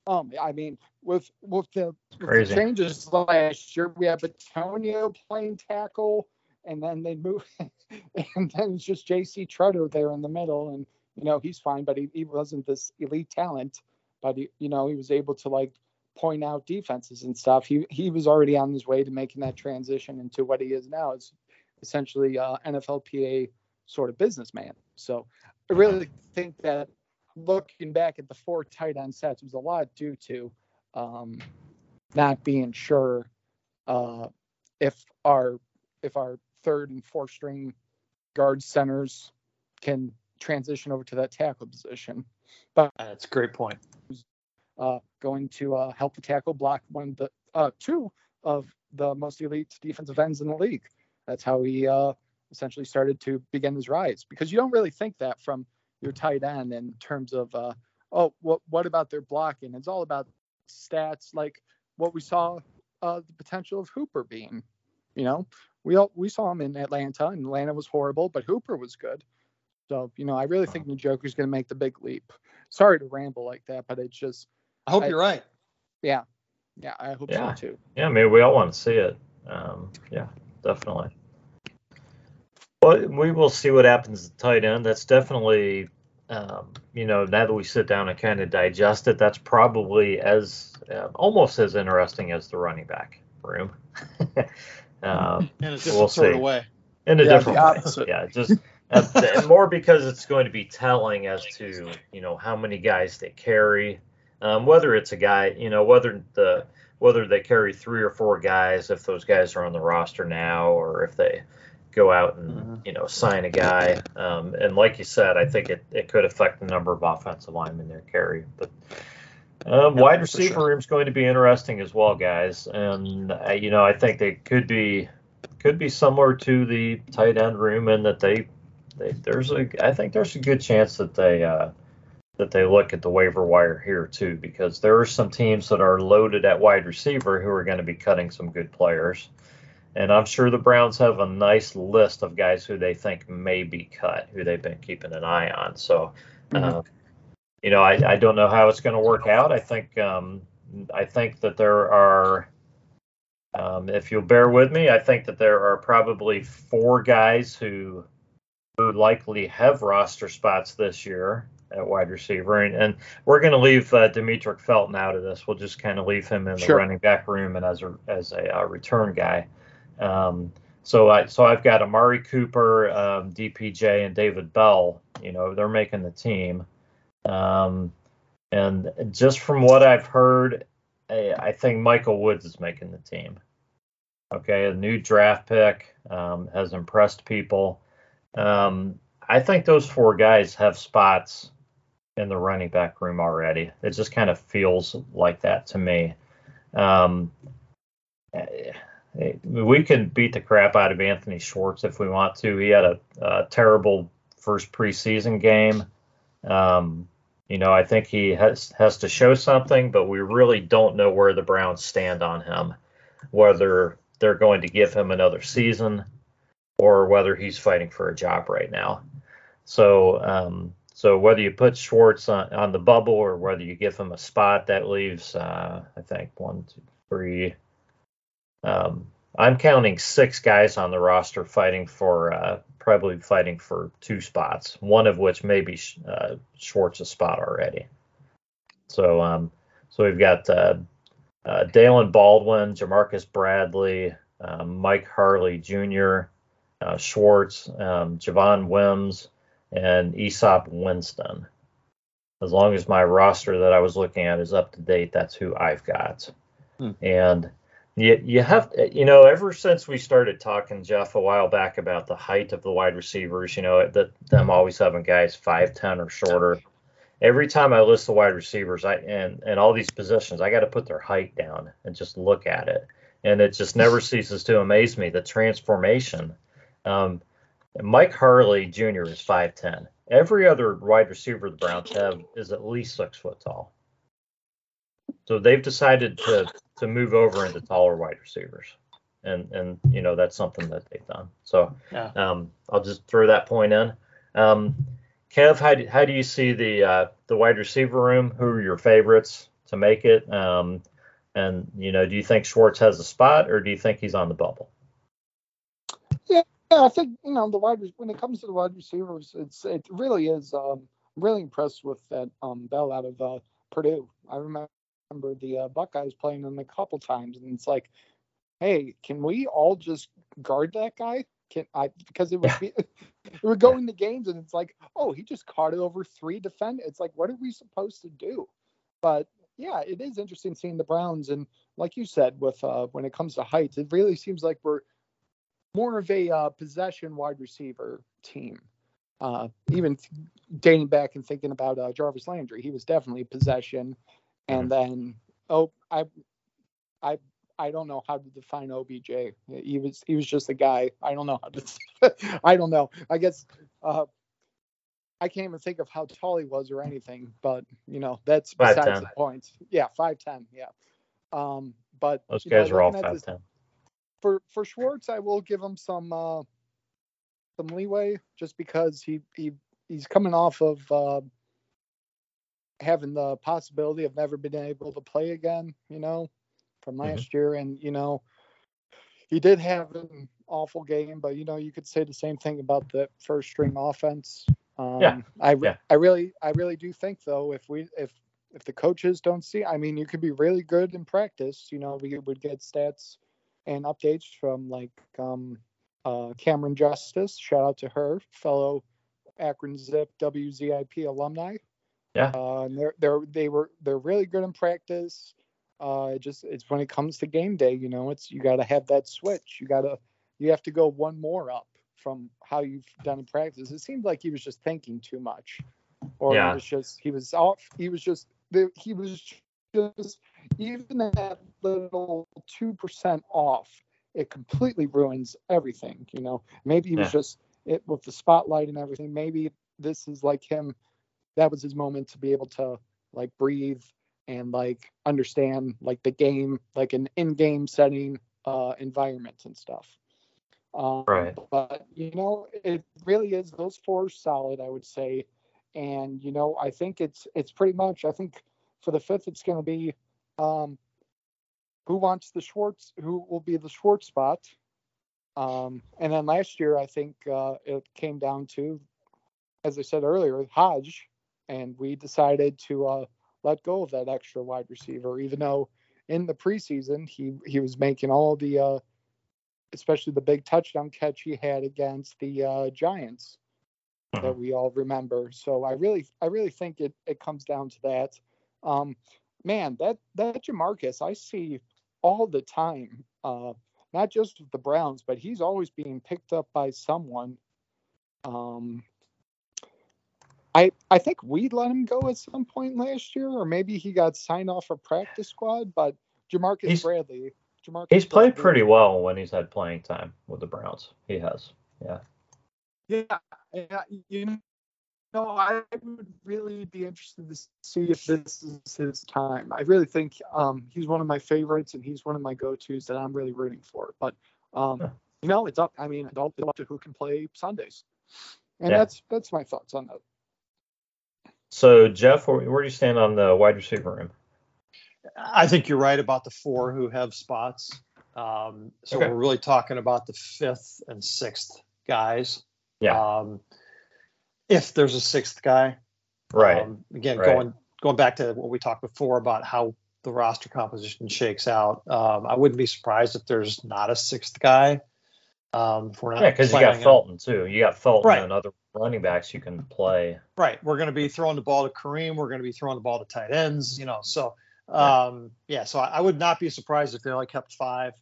um, I mean, with with the, with the changes last year, we had Bitonio playing tackle, and then they move, and then it's just J.C. Tretter there in the middle, and you know he's fine, but he, he wasn't this elite talent, but he, you know he was able to like point out defenses and stuff. He he was already on his way to making that transition into what he is now. It's essentially uh, NFLPA sort of businessman. So I really think that looking back at the four tight end sets was a lot due to um, not being sure uh, if our if our third and fourth string guard centers can transition over to that tackle position. But That's a great point. uh, going to uh, help the tackle block one of the uh, two of the most elite defensive ends in the league. That's how he uh, essentially started to begin his rise because you don't really think that from your tight end in terms of uh, oh what what about their blocking? It's all about stats like what we saw uh, the potential of Hooper being. You know, we all we saw him in Atlanta, and Atlanta was horrible, but Hooper was good. So you know, I really think Njoku's going to make the big leap. Sorry to ramble like that, but it's just I hope I- you're right. yeah, yeah, I hope Yeah. so too. Yeah, maybe we all want to see it. Um, yeah, definitely. Well, we will see what happens at tight end. That's definitely, um, you know, now that we sit down and kind of digest it, that's probably as uh, almost as interesting as the running back room. um, In a different We'll sort see. of way. in a Yeah, different way. Yeah, just uh, and more because it's going to be telling as to you know how many guys they carry, um, whether it's a guy, you know, whether the whether they carry three or four guys, if those guys are on the roster now, or if they go out and Mhm. you know sign a guy. Um, and like you said, I think it, it could affect the number of offensive linemen they carry, but. Um, Yep, wide receiver sure. is going to be interesting as well, guys, and uh, you know I think they could be could be similar to the tight end room in that they, they there's a I think there's a good chance that they uh, that they look at the waiver wire here too because there are some teams that are loaded at wide receiver who are going to be cutting some good players. And I'm sure the Browns have a nice list of guys who they think may be cut, who they've been keeping an eye on. So, uh, you know, I, I don't know how it's going to work out. I think um, I think that there are um, if you'll bear with me, I think that there are probably four guys who who likely have roster spots this year at wide receiver, and, and we're going to leave uh, Demetric Felton out of this. We'll just kind of leave him in the running back room and as a as a uh, return guy. Um, so I so I've got Amari Cooper, um, DPJ, and David Bell. You know they're making the team, um, and just from what I've heard, I I think Michael Woods is making the team. Okay, a new draft pick um, has impressed people. Um, I think those four guys have spots in the running back room already. It just kind of feels like that to me. Um, eh, we can beat the crap out of Anthony Schwartz if we want to. He had a, a terrible first preseason game. Um, you know, I think he has has to show something, but we really don't know where the Browns stand on him. whether they're going to give him another season or whether he's fighting for a job right now. So, um, so whether you put Schwartz on, on, the bubble or whether you give him a spot, that leaves, uh, I think, one, two, three. Um, I'm counting six guys on the roster fighting for, uh, probably fighting for two spots, one of which may be uh, Schwartz's spot already. So, um, so we've got uh, uh, Daylen Baldwin, Ja'Marcus Bradley, um, Mike Harley Jr., uh, Schwartz, um, Javon Wims, and Easop Winston. As long as my roster that I was looking at is up to date, that's who I've got. Hmm. And you, you have, you know, ever since we started talking, Jeff, a while back about the height of the wide receivers, you know, that them always having guys 5'10 or shorter. Every time I list the wide receivers, I and and all these positions, I got to put their height down and just look at it, and it just never ceases to amaze me the transformation um, Mike Harley Jr. is 5'10. Every other wide receiver the Browns have is at least six foot tall. So they've decided to to move over into taller wide receivers, and and you know that's something that they've done. So yeah. um, I'll just throw that point in. Um, Kev, how do, how do you see the uh, the wide receiver room? Who are your favorites to make it? Um, and you know, do you think Schwartz has a spot, or do you think he's on the bubble? Yeah, I think you know the wide when it comes to the wide receivers, it's it really is. Um, I'm really impressed with that um, Bell out of uh, Purdue. I remember the uh, Buckeyes playing them a couple times, and it's like, hey, can we all just guard that guy? Can I? Because it would be, it would go into games, and it's like, oh, he just caught it over three defend. It's like, what are we supposed to do? But yeah, it is interesting seeing the Browns, and like you said, with uh, when it comes to heights, it really seems like we're more of a uh, possession wide receiver team. Uh, even dating back and thinking about uh, Jarvis Landry, he was definitely possession. And mm-hmm. then, oh, I, I, I don't know how to define OBJ. He was he was just a guy. I don't know how to. I don't know. I guess uh, I can't even think of how tall he was or anything. But you know that's besides the point. Yeah, five ten. Yeah. Um, but those guys know, are all five ten for for Schwartz, I will give him some uh, some leeway just because he he he's coming off of uh, having the possibility of never being able to play again, you know, from mm-hmm. last mm-hmm. year, and you know, he did have an awful game, but you know, you could say the same thing about the first string offense. Um, yeah. I yeah. I really I really do think though if we if if the coaches don't see, I mean, you could be really good in practice. You know, we would get stats and updates from like um, uh, Cameron Justice. Shout out to her, fellow Akron Zip WZIP alumni. Yeah. Uh, and they're they're they were they're really good in practice. Uh, it just it's when it comes to game day, you know, it's you got to have that switch. You got to you have to go one more up from how you've done in practice. It seemed like he was just thinking too much, or yeah. he was just he was off. He was just he was just even that little two percent off, it completely ruins everything. You know, maybe he was just it with the spotlight and everything. Maybe this is like him. That was his moment to be able to like breathe and like understand like the game, like an in-game setting uh, environment and stuff. Um, right. But you know, it really is those four solid, I would say. And you know, I think it's it's pretty much. I think for the fifth, it's going to be um, who wants the Schwartz? Who will be the Schwartz spot? Um, and then last year, I think uh, it came down to, as I said earlier, Hodge, and we decided to uh, let go of that extra wide receiver, even though in the preseason he he was making all the, uh, especially the big touchdown catch he had against the uh, Giants that mm-hmm. we all remember. So I really I really think it it comes down to that. Um, man, that that Ja'Marcus I see all the time. Uh, not just with the Browns, but he's always being picked up by someone. Um, I I think we let him go at some point last year, or maybe he got signed off a practice squad. But Ja'Marcus he's, Bradley, Ja'Marcus he's played Bradley, pretty well when he's had playing time with the Browns. He has, yeah. Yeah, yeah. You No, I would really be interested to see if this is his time. I really think um, he's one of my favorites, and he's one of my go-tos that I'm really rooting for. But um, Yeah. you know, it's up. I mean, it's up it's up to who can play Sundays, and Yeah. that's that's my thoughts on that. So Jeff, where, where do you stand on the wide receiver room? I think you're right about the four who have spots. Um, so Okay. we're really talking about the fifth and sixth guys. Yeah. Um, if there's a sixth guy, Right. Um, again, right. going going back to what we talked before about how the roster composition shakes out, um, I wouldn't be surprised if there's not a sixth guy. Um, if we're not yeah, because you got planning on- Felton too. You got Felton Right. and other running backs you can play. Right. We're going to be throwing the ball to Kareem. We're going to be throwing the ball to tight ends. You know, so um, yeah. So I, I would not be surprised if they only kept five.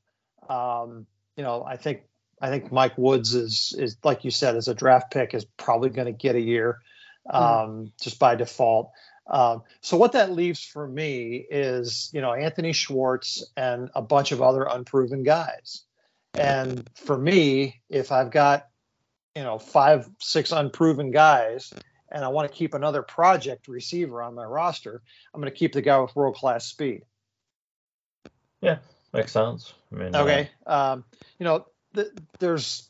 Um, you know, I think I think Mike Woods is is like you said, as a draft pick, is probably going to get a year um, just by default. Um, so what that leaves for me is you know Anthony Schwartz and a bunch of other unproven guys. And for me, if I've got you know five six unproven guys and i want to keep another project receiver on my roster i'm going to keep the guy with world class speed Yeah, Makes sense. I mean, uh, okay um, you know th- there's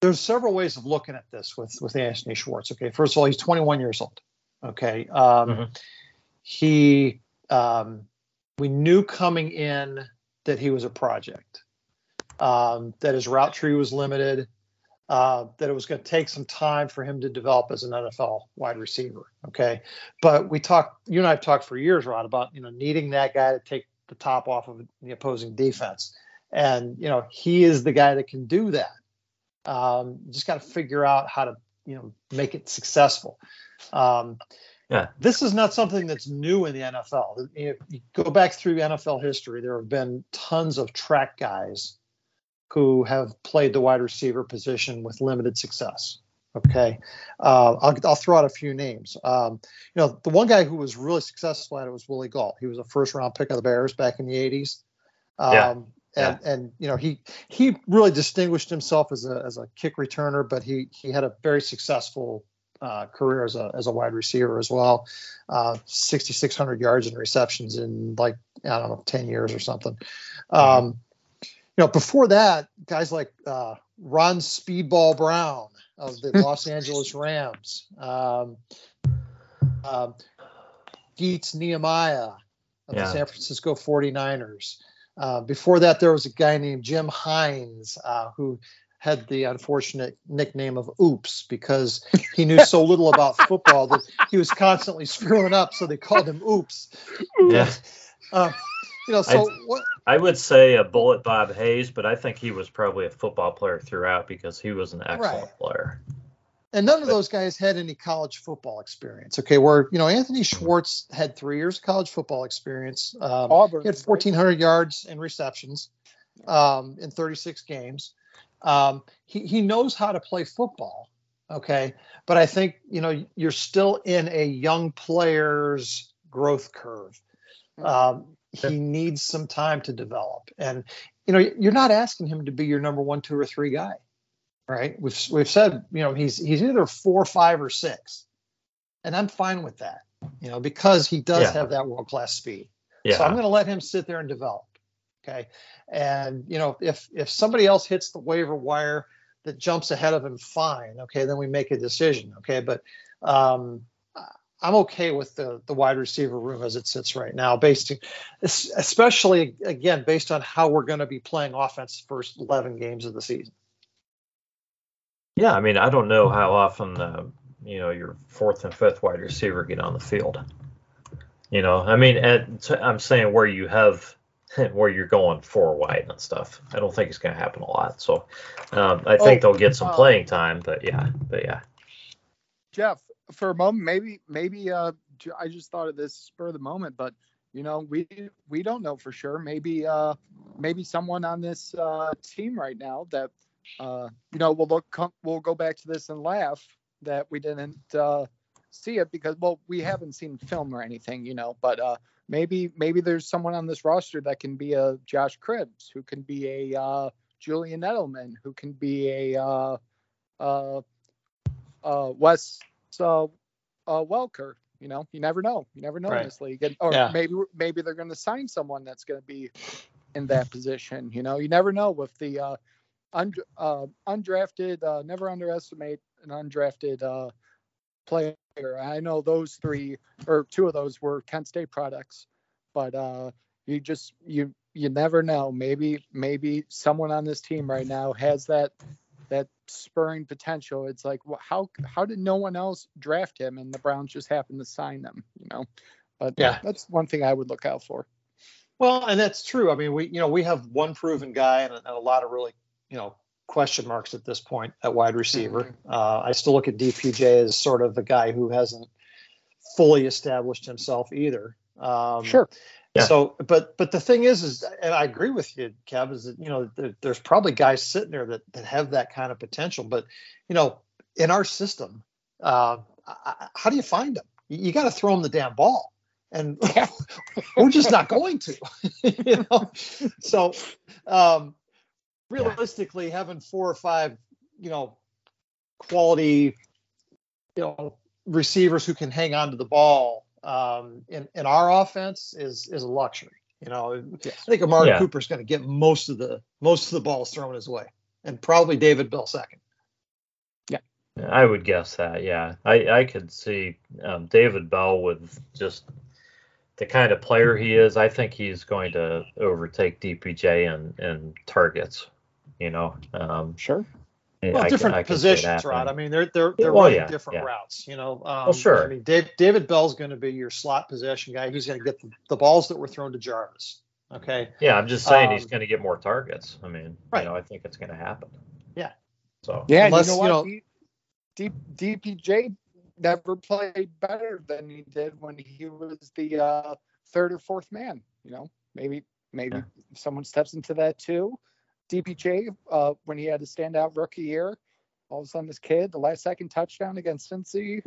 there's several ways of looking at this with with anthony schwartz okay first of all he's 21 years old okay um, Mhm. he um, we knew coming in that he was a project um, that his route tree was limited uh, that it was going to take some time for him to develop as an NFL wide receiver. Okay, but we talked. You and I have talked for years, Rod, about you know needing that guy to take the top off of the opposing defense, and you know he is the guy that can do that. Um, just got to figure out how to you know make it successful. Um, Yeah. This is not something that's new in the NFL. If you go back through NFL history, there have been tons of track guys who have played the wide receiver position with limited success. Okay, uh, I'll, I'll throw out a few names. Um, you know, the one guy who was really successful at it was Willie Gault. He was a first round pick of the Bears back in the '80s. Um, Yeah. And, and you know he he really distinguished himself as a as a kick returner, but he he had a very successful uh, career as a as a wide receiver as well. Uh, 6,600 yards and receptions in like I don't know 10 years or something. Um, you know, before that, guys like uh, Ron Speedball Brown of the Los Angeles Rams, um, um, Skeets Nehemiah of Yeah. the San Francisco 49ers. Uh, before that, there was a guy named Jim Hines uh, who had the unfortunate nickname of Oops because he knew so little about football that he was constantly screwing up, so they called him Oops. Yeah. Uh, you know, so what? I would say a bullet Bob Hayes, but I think he was probably a football player throughout because he was an excellent Right. player. And none of those guys had any college football experience. Okay, where you know Anthony Schwartz had three years of college football experience. Um, Auburn, he had right? 1,400 yards and receptions um, in 36 games. Um, he he knows how to play football. Okay, but I think you know you're still in a young player's growth curve. Um, he needs some time to develop, and you know you're not asking him to be your number one, two, or three guy right? We've we've said you know he's he's either four, five, or six, and I'm fine with that, you know, because he does Yeah. have that world class speed. Yeah. So I'm going to let him sit there and develop. Okay, and you know if if somebody else hits the waiver wire that jumps ahead of him, fine. Okay, then we make a decision. Okay, but um, I'm okay with the the wide receiver room as it sits right now, based es- especially again based on how we're going to be playing offense first 11 games of the season. Yeah, I mean, I don't know how often uh, you know your fourth and fifth wide receiver get on the field. You know, I mean, at, I'm saying where you have where you're going four wide and stuff. I don't think it's going to happen a lot. So um, I think Oh, they'll get some uh, playing time, but yeah, but yeah, Jeff, for a moment, maybe maybe uh, I just thought of this spur of the moment, but you know, we we don't know for sure. Maybe uh, maybe someone on this uh, team right now that uh, you know we'll look com- we'll go back to this and laugh that we didn't uh, see it because well we haven't seen film or anything, you know, but uh, maybe maybe there's someone on this roster that can be a Josh Cribbs, who can be a uh, Julian Edelman, who can be a uh, uh, uh, Wes uh, uh, Welker. You know, you never know. You never know Right. in this league, and, or Yeah. maybe maybe they're going to sign someone that's going to be in that position. You know, you never know with the uh, und- uh, undrafted. Uh, never underestimate an undrafted uh, player. I know those three or two of those were Kent State products, but uh, you just you you never know. Maybe maybe someone on this team right now has that that spurring potential. It's like wh- how how did no one else draft him and the Browns just happened to sign them? You know, but Yeah. that's one thing I would look out for. Well, and that's true. I mean, we you know we have one proven guy and a, and a lot of really you know question marks at this point at wide receiver. Uh, I still look at DPJ as sort of the guy who hasn't fully established himself either. Um, Sure. Yeah. So, but but the thing is, is and I agree with you, Kev, is that you know there, there's probably guys sitting there that that have that kind of potential, but you know in our system, uh, I- I- how do you find them? You, you got to throw them the damn ball, and Yeah. we're just not going to, you know. So, um, realistically, having four or five, you know, quality, you know, receivers who can hang on to the ball um, in in our offense is is a luxury. You know, I think Amari Yeah. Cooper's going to get most of the most of the balls thrown his way, and probably David Bell second. Yeah, I would guess that, yeah. I, I could see um, David Bell with just the kind of player he is. I think he's going to overtake DPJ in, in targets. You know, um, Sure. Well, I different I can see it positions, Rod. I mean, they're they're they're Well, running yeah, different yeah. routes. You know, um, sure. I mean, Dave, David Bell's going to be your slot possession guy. He's going to get the, the balls that were thrown to Jarvis. Okay. Yeah, I'm just saying he's Um, going to get more targets. I mean, Right. you know, I think it's going to happen. Yeah. So Yeah, Unless, you you know what? know- D- D- DPJ never played better than he did when he was the uh, third or fourth man. You know, maybe maybe Yeah. someone steps into that too. DPJ, uh, when he had a standout rookie year, all of a sudden this kid, the last second touchdown against Cincy,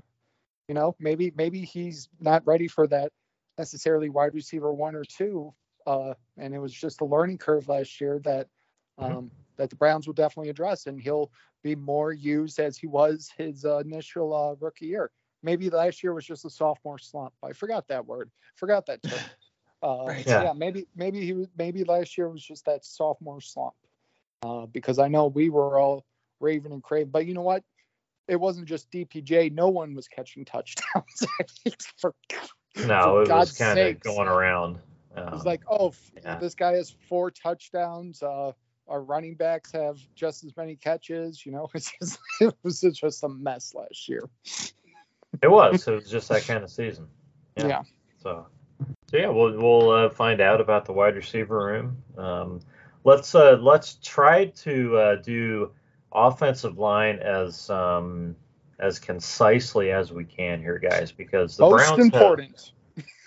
you know, maybe maybe he's not ready for that necessarily wide receiver one or two. Uh, and it was just a learning curve last year that Mhm. um, that the Browns will definitely address, and he'll be more used as he was his uh, initial uh, rookie year. Maybe last year was just a sophomore slump. I forgot that word. Forgot that term. Uh, Right. yeah. Yeah. maybe maybe he was maybe last year was just that sophomore slump. Uh, because I know we were all raving and craving, but you know what? It wasn't just DPJ. No one was catching touchdowns. For- no, for it was God's kind of going around. it was Um, like, oh, yeah. this guy has four touchdowns. Uh, our running backs have just as many catches. You know, it's just, it was just a mess last year. It was. It was just that kind of season. Yeah. Yeah. So, so yeah, we'll we'll uh, find out about the wide receiver room. Um, let's uh, let's try to uh, do offensive line as um, as concisely as we can here, guys, because the Most Browns have, important.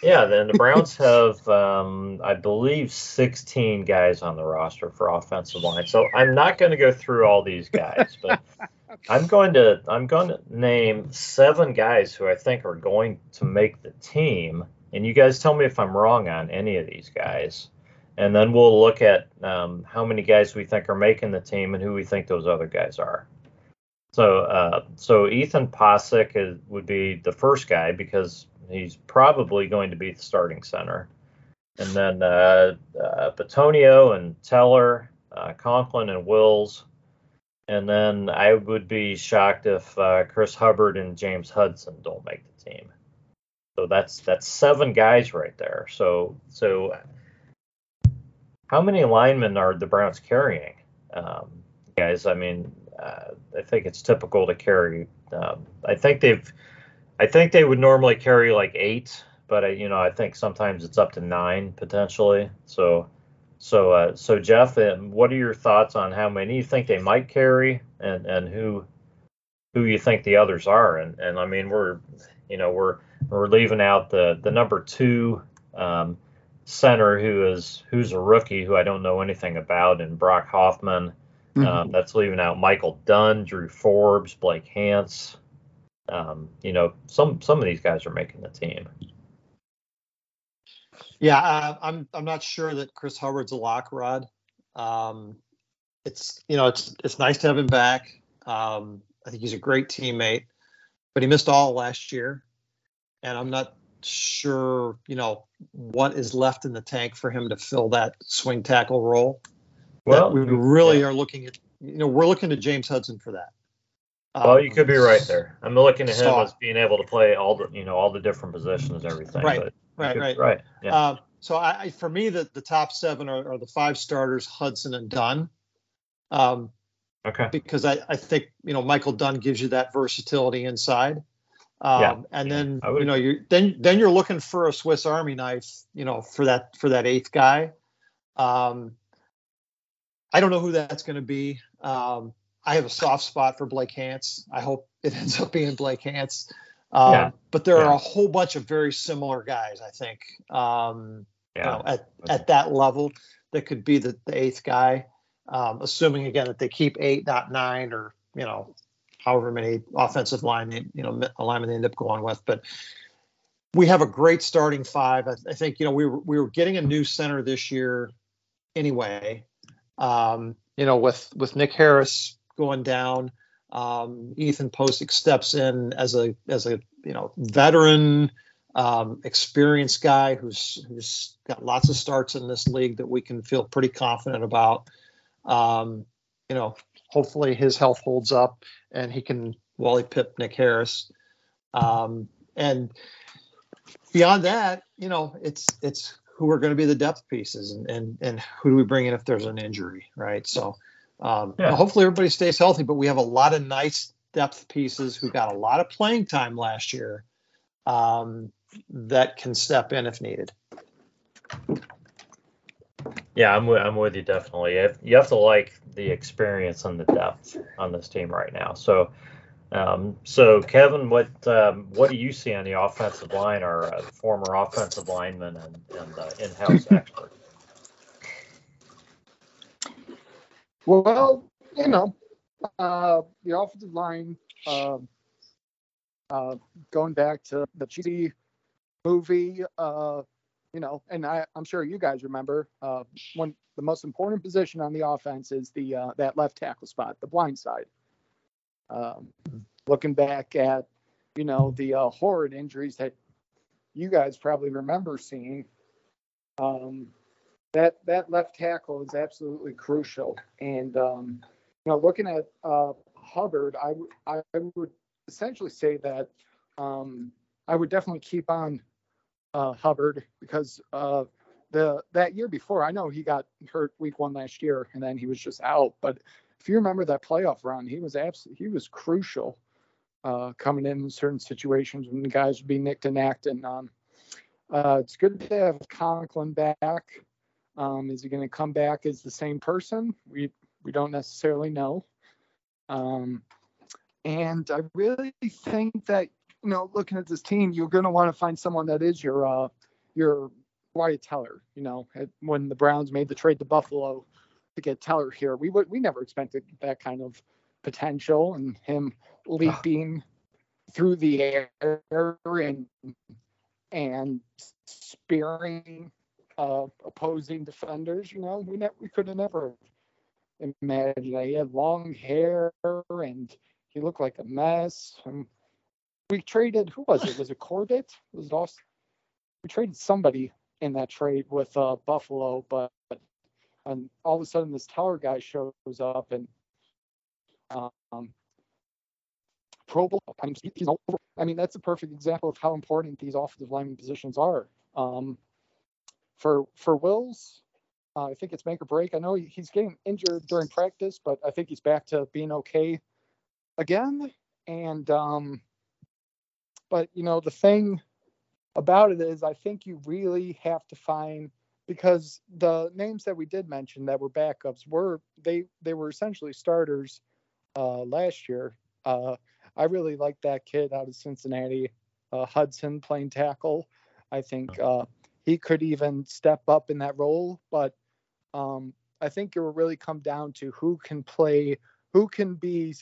yeah, then the Browns have, um, I believe, 16 guys on the roster for offensive line. So I'm not going to go through all these guys, but I'm going to I'm going to name seven guys who I think are going to make the team, and you guys tell me if I'm wrong on any of these guys, and then we'll look at um, how many guys we think are making the team and who we think those other guys are. So, uh, so Ethan Pocic is, would be the first guy because he's probably going to be the starting center, and then uh, uh, and Teller, uh, Conklin and Wills, and then I would be shocked if uh, Chris Hubbard and James Hudson don't make the team. So that's that's seven guys right there. So so how many linemen are the Browns carrying, um, guys? I mean, uh, I think it's typical to carry. Um, I think they've, I think they would normally carry like eight, but I, you know, I think sometimes it's up to nine potentially. So, so, uh, so Jeff, uh, what are your thoughts on how many you think they might carry, and and who, who you think the others are? And and I mean, we're, you know, we're we're leaving out the the number two. Um, center who is who's a rookie who I don't know anything about, and Brock Hoffman. Um, that's leaving out Michael Dunn, Drew Forbes, Blake Hance. Um, you know, some some of these guys are making the team. Yeah, uh, I'm I'm not sure that Chris Hubbard's a lock, Rod. Um, it's you know it's it's nice to have him back. Um, I think he's a great teammate. but he missed all last year, and I'm not sure, you know, what is left in the tank for him to fill that swing tackle role. Well, we really are looking at, you know, we're looking to James Hudson for that. Well, Um, you could be right there. I'm looking at him as being able to play all the, you know, all the different positions and everything. Right, Right, right. Right. Yeah. Uh, so I, I, for me, the, the top seven are, are the five starters, Hudson and Dunn. Um, okay. because I, I think you know Michael Dunn gives you that versatility inside. Um, Yeah, and then would you know you then then you're looking for a Swiss Army knife, you know, for that for that eighth guy. Um, I don't know who that's going to be. Um, I have a soft spot for Blake Hance. I hope it ends up being Blake Hance. Um, Yeah, But there yeah. are a whole bunch of very similar guys. I think um, you know, at at that level that could be the, the eighth guy. Um, assuming again that they keep eight, not nine, or you know, however many offensive line you know alignment they end up going with. But we have a great starting five. I, I think you know we were we were getting a new center this year anyway. Um, you know, with with Nick Harris going down, um, Ethan Pocic steps in as a as a you know veteran, um, experienced guy who's who's got lots of starts in this league that we can feel pretty confident about. Um, you know, hopefully his health holds up and he can Wally Pipp Nick Harris. Um, and beyond that, you know, it's it's who are going to be the depth pieces and, and and who do we bring in if there's an injury, right? So um, Yeah. hopefully everybody stays healthy, but we have a lot of nice depth pieces who got a lot of playing time last year um, that can step in if needed. Yeah, I'm with, I'm with you definitely. You have- to like the experience and the depth on this team right now. So, um, so Kevin, what um, what do you see on the offensive line, or uh, former offensive lineman and, and uh, in-house expert? Well, you know, uh, the offensive line, um uh, going back to the cheesy movie, uh, you know, and I, I'm sure you guys remember uh, one the most important position on the offense is the uh, that left tackle spot, the blind side. Um, looking back at, you know, the uh, horrid injuries that you guys probably remember seeing. Um, that that left tackle is absolutely crucial. And um, you know, looking at uh, Hubbard, I w- I would essentially say that um, I would definitely keep on uh, Hubbard because uh, the that year before, I know he got hurt week one last year, and then he was just out. But if you remember that playoff run, he was absolutely he was crucial uh, coming in in certain situations when the guys would be nicked and nacked. And um, uh, it's good to have Conklin back. Um, is he going to come back as the same person? We we don't necessarily know. Um, and I really think that you know, looking at this team, you're going to want to find someone that is your uh, your Wyatt Teller. You know, when the Browns made the trade to Buffalo to get Teller here, we would we never expected that kind of potential and him leaping through the air and and spearing uh, opposing defenders. You know, we ne- we could have never imagined that. He had long hair and he looked like a mess. And we traded who was it? Was it Corbett? Was it Austin? We traded somebody in that trade with uh, Buffalo, but and all of a sudden this Tower guy shows up and um, Pro Bowl. I mean, he's over. I mean, that's a perfect example of how important these offensive lineman positions are. Um, for for Wills, uh, I think it's make or break. I know he's getting injured during practice, but I think he's back to being okay again. And um, but you know the thing about it is, I think you really have to find because the names that we did mention that were backups were they they were essentially starters uh, last year. Uh, I really like that kid out of Cincinnati, uh, Hudson playing tackle. I think uh, he could even step up in that role, but um, I think it will really come down to who can play, who can be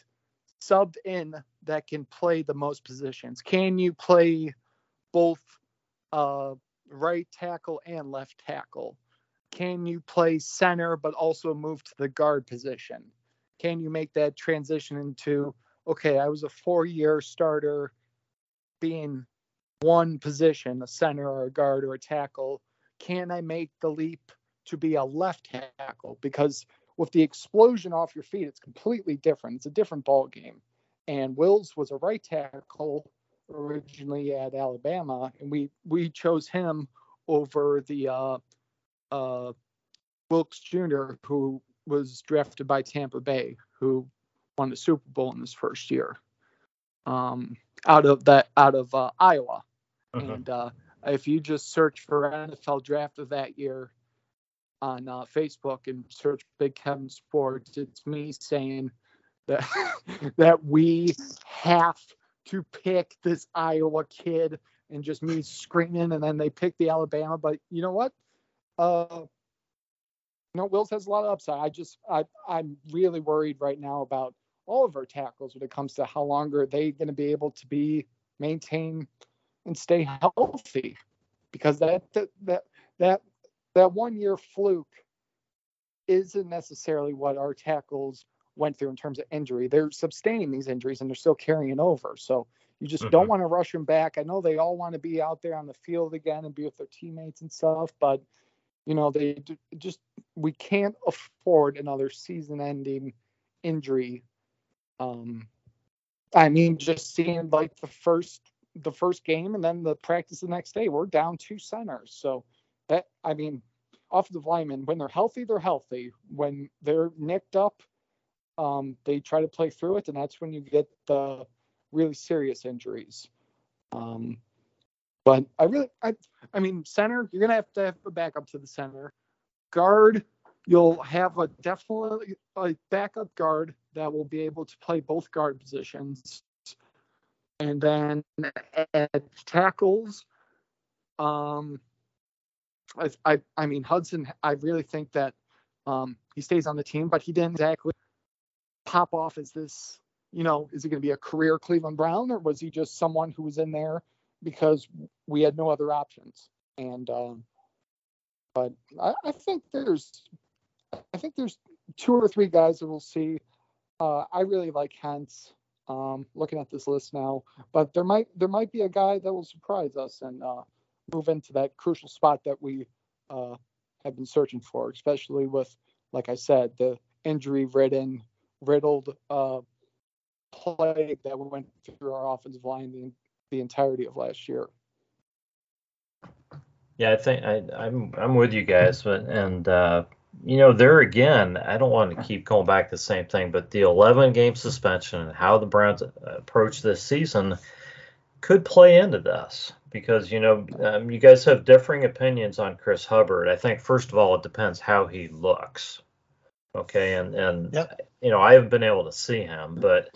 subbed in that can play the most positions. Can you play both uh, right tackle and left tackle? Can you play center but also move to the guard position? Can you make that transition into okay, I was a four-year starter being one position, a center or a guard or a tackle, can I make the leap to be a left tackle? Because with the explosion off your feet, it's completely different. It's a different ball game. And Wills was a right tackle originally at Alabama, and we we chose him over the uh, uh, Wilkes Jr., who was drafted by Tampa Bay, who won the Super Bowl in his first year, um, out of that out of uh, Iowa. Mhm. And uh, if you just search for NFL draft of that year on uh, Facebook and search Big Kevin Sports, it's me saying that that we have to pick this Iowa kid and just me screaming and then they pick the Alabama. But you know what? Uh, you know, Wills has a lot of upside. I just I I'm really worried right now about all of our tackles when it comes to how long are they going to be able to be maintain and stay healthy because that that that that, that one year fluke isn't necessarily what our tackles went through in terms of injury. They're sustaining these injuries and they're still carrying over. So you just don't Mhm. want to rush them back. I know they all want to be out there on the field again and be with their teammates and stuff, but you know they just we can't afford another season-ending injury. Um, I mean, just seeing like the first the first game and then the practice the next day, we're down two centers. So that I mean, off offensive linemen when they're healthy, they're healthy. When they're nicked up, um, they try to play through it, and that's when you get the really serious injuries. Um, but I really, I, I mean, center, you're gonna have to have a backup to the center. Guard, you'll have a definitely a backup guard that will be able to play both guard positions. And then at tackles, um, I, I, I mean Hudson. I really think that um, he stays on the team, but he didn't exactly pop off as this. You know, is he going to be a career Cleveland Brown, or was he just someone who was in there because we had no other options? And um, but I, I think there's, I think there's two or three guys that we'll see. Uh, I really like Hance. Um, looking at this list now, but there might there might be a guy that will surprise us and uh, move into that crucial spot that we uh, have been searching for, especially with, like I said, the injury-ridden, riddled uh, plague that we went through our offensive line the, the entirety of last year. Yeah, I think I, I'm I'm with you guys, but and uh, you know there again, I don't want to keep going back to the same thing, but the 11 game suspension and how the Browns approach this season could play into this because you know um, you guys have differing opinions on Chris Hubbard. I think first of all it depends how he looks. Okay, and and Yep. you know I haven't been able to see him, but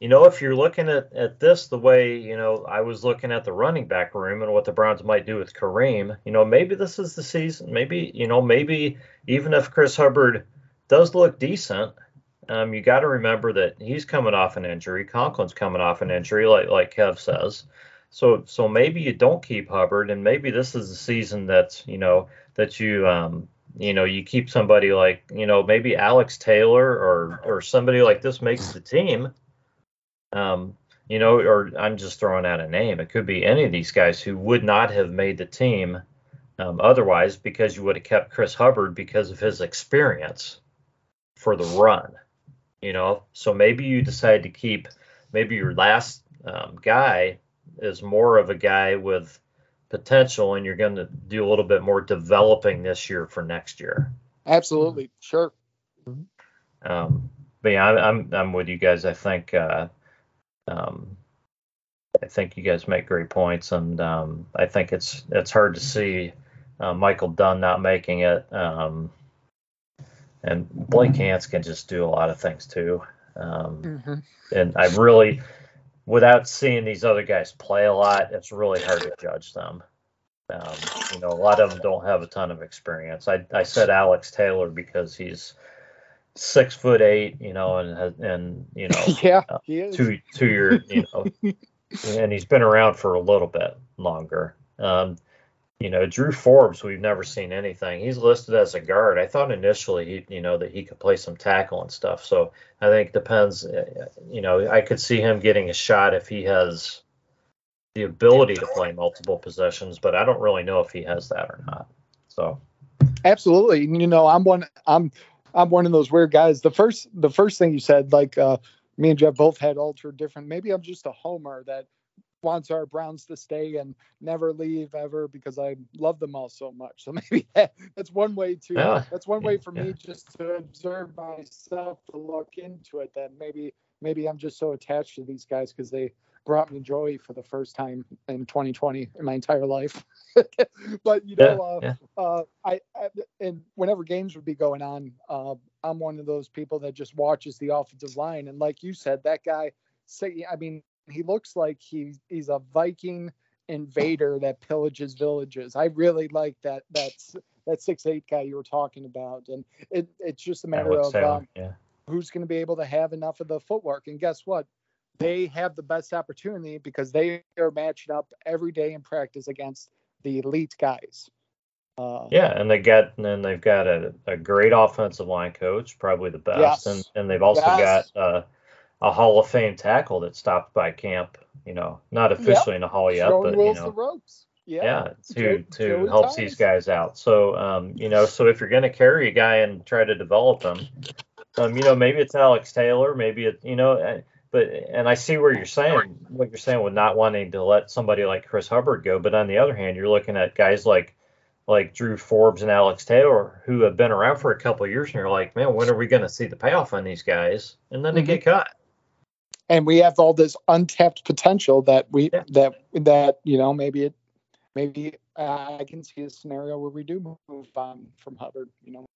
you know, if you're looking at, at this the way, you know, I was looking at the running back room and what the Browns might do with Kareem, you know, maybe this is the season. Maybe, you know, maybe even if Chris Hubbard does look decent, um, you got to remember that he's coming off an injury. Conklin's coming off an injury, like like Kev says. So so maybe you don't keep Hubbard, and maybe this is the season that's you know that you um you know you keep somebody like you know maybe Alex Taylor or or somebody like this makes the team um, you know, or I'm just throwing out a name. It could be any of these guys who would not have made the team um, otherwise because you would have kept Chris Hubbard because of his experience for the run. You know, so maybe you decide to keep maybe your last um, guy is more of a guy with potential, and you're going to do a little bit more developing this year for next year. Absolutely, sure. Um, but yeah, I'm, I'm I'm with you guys. I think uh, um, I think you guys make great points, and um, I think it's it's hard to see uh, Michael Dunn not making it. Um, and Blake Hance can just do a lot of things too. Um, Mm-hmm. and I really, without seeing these other guys play a lot, it's really hard to judge them. Um, you know, a lot of them don't have a ton of experience. I, I said Alex Taylor because he's six foot eight, you know, and and you know yeah, uh, he is. two two year, you know, and he's been around for a little bit longer. Um, you know, Drew Forbes, we've never seen anything. He's listed as a guard. I thought initially, he, you know, that he could play some tackle and stuff. So I think depends. uh, You know, I could see him getting a shot if he has the ability to play multiple possessions, but I don't really know if he has that or not. So absolutely, you know, I'm one. I'm I'm one of those weird guys. The first the first thing you said, like uh, me and Jeff both had altered different. Maybe I'm just a homer that wants our Browns to stay and never leave ever because I love them all so much. So maybe that, that's one way to yeah. that's one way for yeah. me just to observe myself to look into it that maybe maybe I'm just so attached to these guys because they brought me joy for the first time in 2020 in my entire life. but you know, yeah, uh, yeah. Uh, I, I, and whenever games would be going on, uh, I'm one of those people that just watches the offensive line. And like you said, that guy, say, I mean, he looks like he's he's a Viking invader that pillages villages. I really like that. That's that six eight guy you were talking about, and it, it's just a matter of um, yeah. who's going to be able to have enough of the footwork. And guess what? they have the best opportunity because they are matching up every day in practice against the elite guys. Uh, yeah, and they got and then they've got a, a great offensive line coach, probably the best, yes. and and they've also yes. got uh, a Hall of Fame tackle that stopped by camp. You know, not officially yep. in the Hall yet, Showing but you know, ropes. Yeah, yeah to to help these guys out. So um, you know, so if you're going to carry a guy and try to develop him, um, you know, maybe it's Alex Taylor, maybe it, you know but and I see where you're saying what you're saying with not wanting to let somebody like Chris Hubbard go, but on the other hand, you're looking at guys like like Drew Forbes and Alex Taylor who have been around for a couple years, and you're like, man, when are we going to see the payoff on these guys? And then mm-hmm. they get cut. And we have all this untapped potential that we yeah. that that you know maybe it maybe uh, I can see a scenario where we do move on from Hubbard. You know,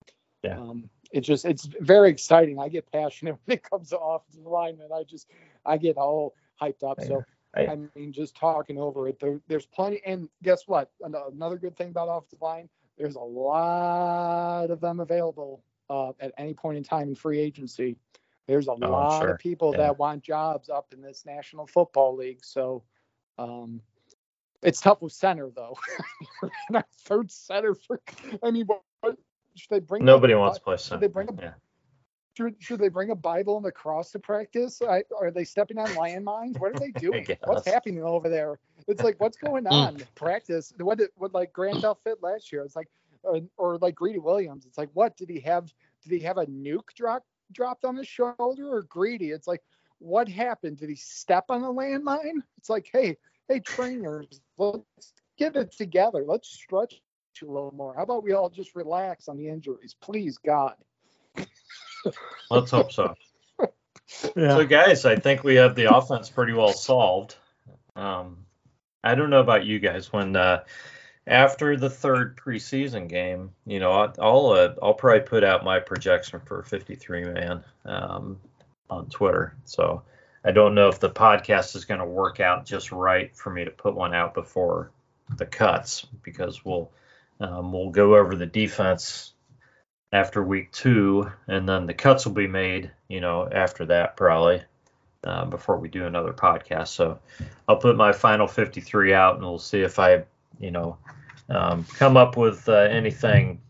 yeah. Um, it's just it's very exciting. I get passionate when it comes to offensive linemen. I just I get all hyped up. So I, I mean, just talking over it, there, there's plenty. And guess what? Another good thing about offensive line, there's a lot of them available uh, at any point in time in free agency. There's a oh, lot sure. of people yeah. that want jobs up in this National Football League. So um, it's tough with center though. third center for. I mean, what, should they bring? Nobody wants to play center. Should they bring a yeah. should, should they bring a Bible and a cross to practice? I, are they stepping on landmines? What are they doing? what's happening over there? It's like what's going hmm. on? practice. What did what like Grant Delpit last year? It's like or, or like Greedy Williams. It's like what did he have? Did he have a nuke drop dropped on his shoulder or Greedy? It's like what happened? Did he step on a landmine? It's like hey hey trainers, let's get it together. Let's stretch a little more. How about we all just relax on the injuries, please, God. Let's hope so. yeah. So, guys, I think we have the offense pretty well solved. Um, I don't know about you guys. When uh, after the third preseason game, you know, I'll uh, I'll probably put out my projection for 53 man um, on Twitter. So I don't know if the podcast is going to work out just right for me to put one out before the cuts because we'll um, we'll go over the defense after week two, and then the cuts will be made, you know, after that probably uh, before we do another podcast. So I'll put my final 53 out, and we'll see if I, you know, um, come up with uh, anything,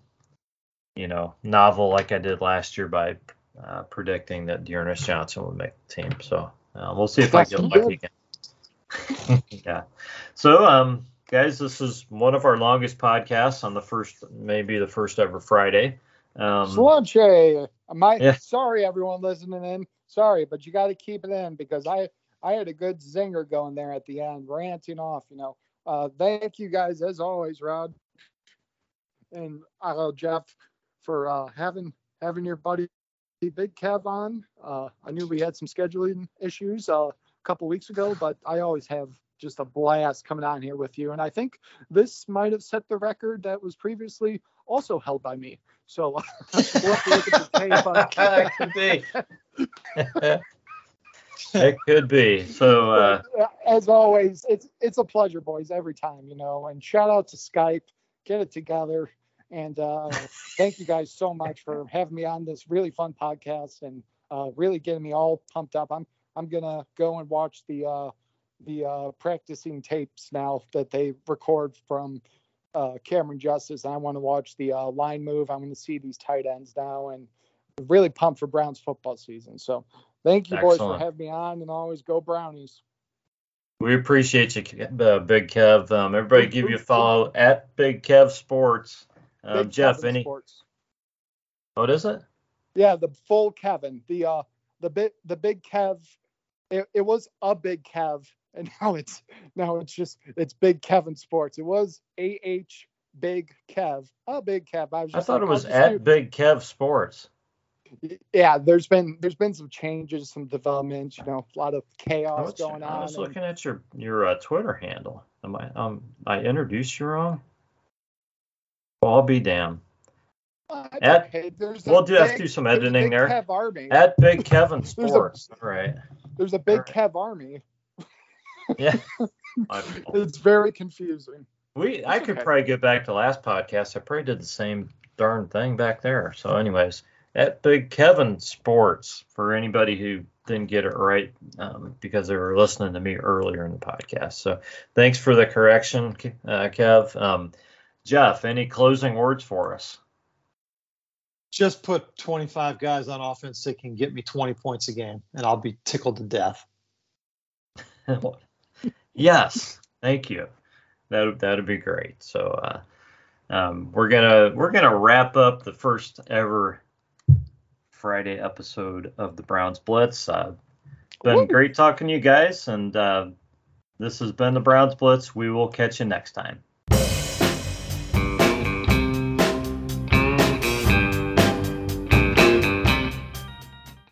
you know, novel like I did last year by uh, predicting that D'Ernest Johnson would make the team. So uh, we'll see if I get lucky again. yeah. So um, guys. This is one of our longest podcasts on the first, maybe the first ever Friday. Um, Slanche, my yeah. sorry everyone listening in. Sorry, but you got to keep it in because I I had a good zinger going there at the end, ranting off. You know, uh, thank you guys as always, Rod and uh, Jeff for uh, having having your buddy Big Kev on. Uh, I knew we had some scheduling issues uh, a couple weeks ago, but I always have just a blast coming on here with you. And I think this might have set the record that was previously also held by me. So we'll have to look at the tape. be. it could be. So uh... as always, it's it's a pleasure, boys, every time, you know. And shout out to Skype, get it together. And uh, thank you guys so much for having me on this really fun podcast and uh, really getting me all pumped up. I'm I'm gonna go and watch the uh, the uh, practicing tapes now that they record from uh, Cameron Justice. I want to watch the uh, line move. I'm going to see these tight ends now and really pumped for Browns football season. So thank you, Excellent. boys, for having me on and always go Brownies. We appreciate you, uh, Big Kev. Um, everybody, give you a follow at Big Kev Sports. Um, Big Jeff, Kevin any? Sports. What is it? Yeah, the full Kevin. The uh the big the big Kev. It, it was a big Kev, and now it's now it's just it's Big Kevin Sports. It was AH Big Kev. A big Kev. I was I thought like, it was at Big Kev Sports. Do- yeah, there's been there's been some changes, some developments, you know, a lot of chaos was, going on. I was and- looking at your your uh, Twitter handle. Am I um I introduced you wrong? Well, I'll be damned. Uh, at- okay. There's a We'll just big- do some a editing big there. Kev Army. At Big Kevin a- Sports. All right. There's a big Alright. Kev Army. Yeah. It's very confusing. We I could okay. probably get back to last podcast. I probably did the same darn thing back there. So, anyways, at Big Kevin Sports for anybody who didn't get it right um, because they were listening to me earlier in the podcast. So, thanks for the correction, uh, Kev. Um, Jeff, any closing words for us? Just put 25 guys on offense that can get me 20 points a game, and I'll be tickled to death. yes, thank you. That that'd be great. So uh, um, we're gonna we're gonna wrap up the first ever Friday episode of the Browns Blitz. Uh, been Woo. great talking to you guys, and uh, this has been the Browns Blitz. We will catch you next time.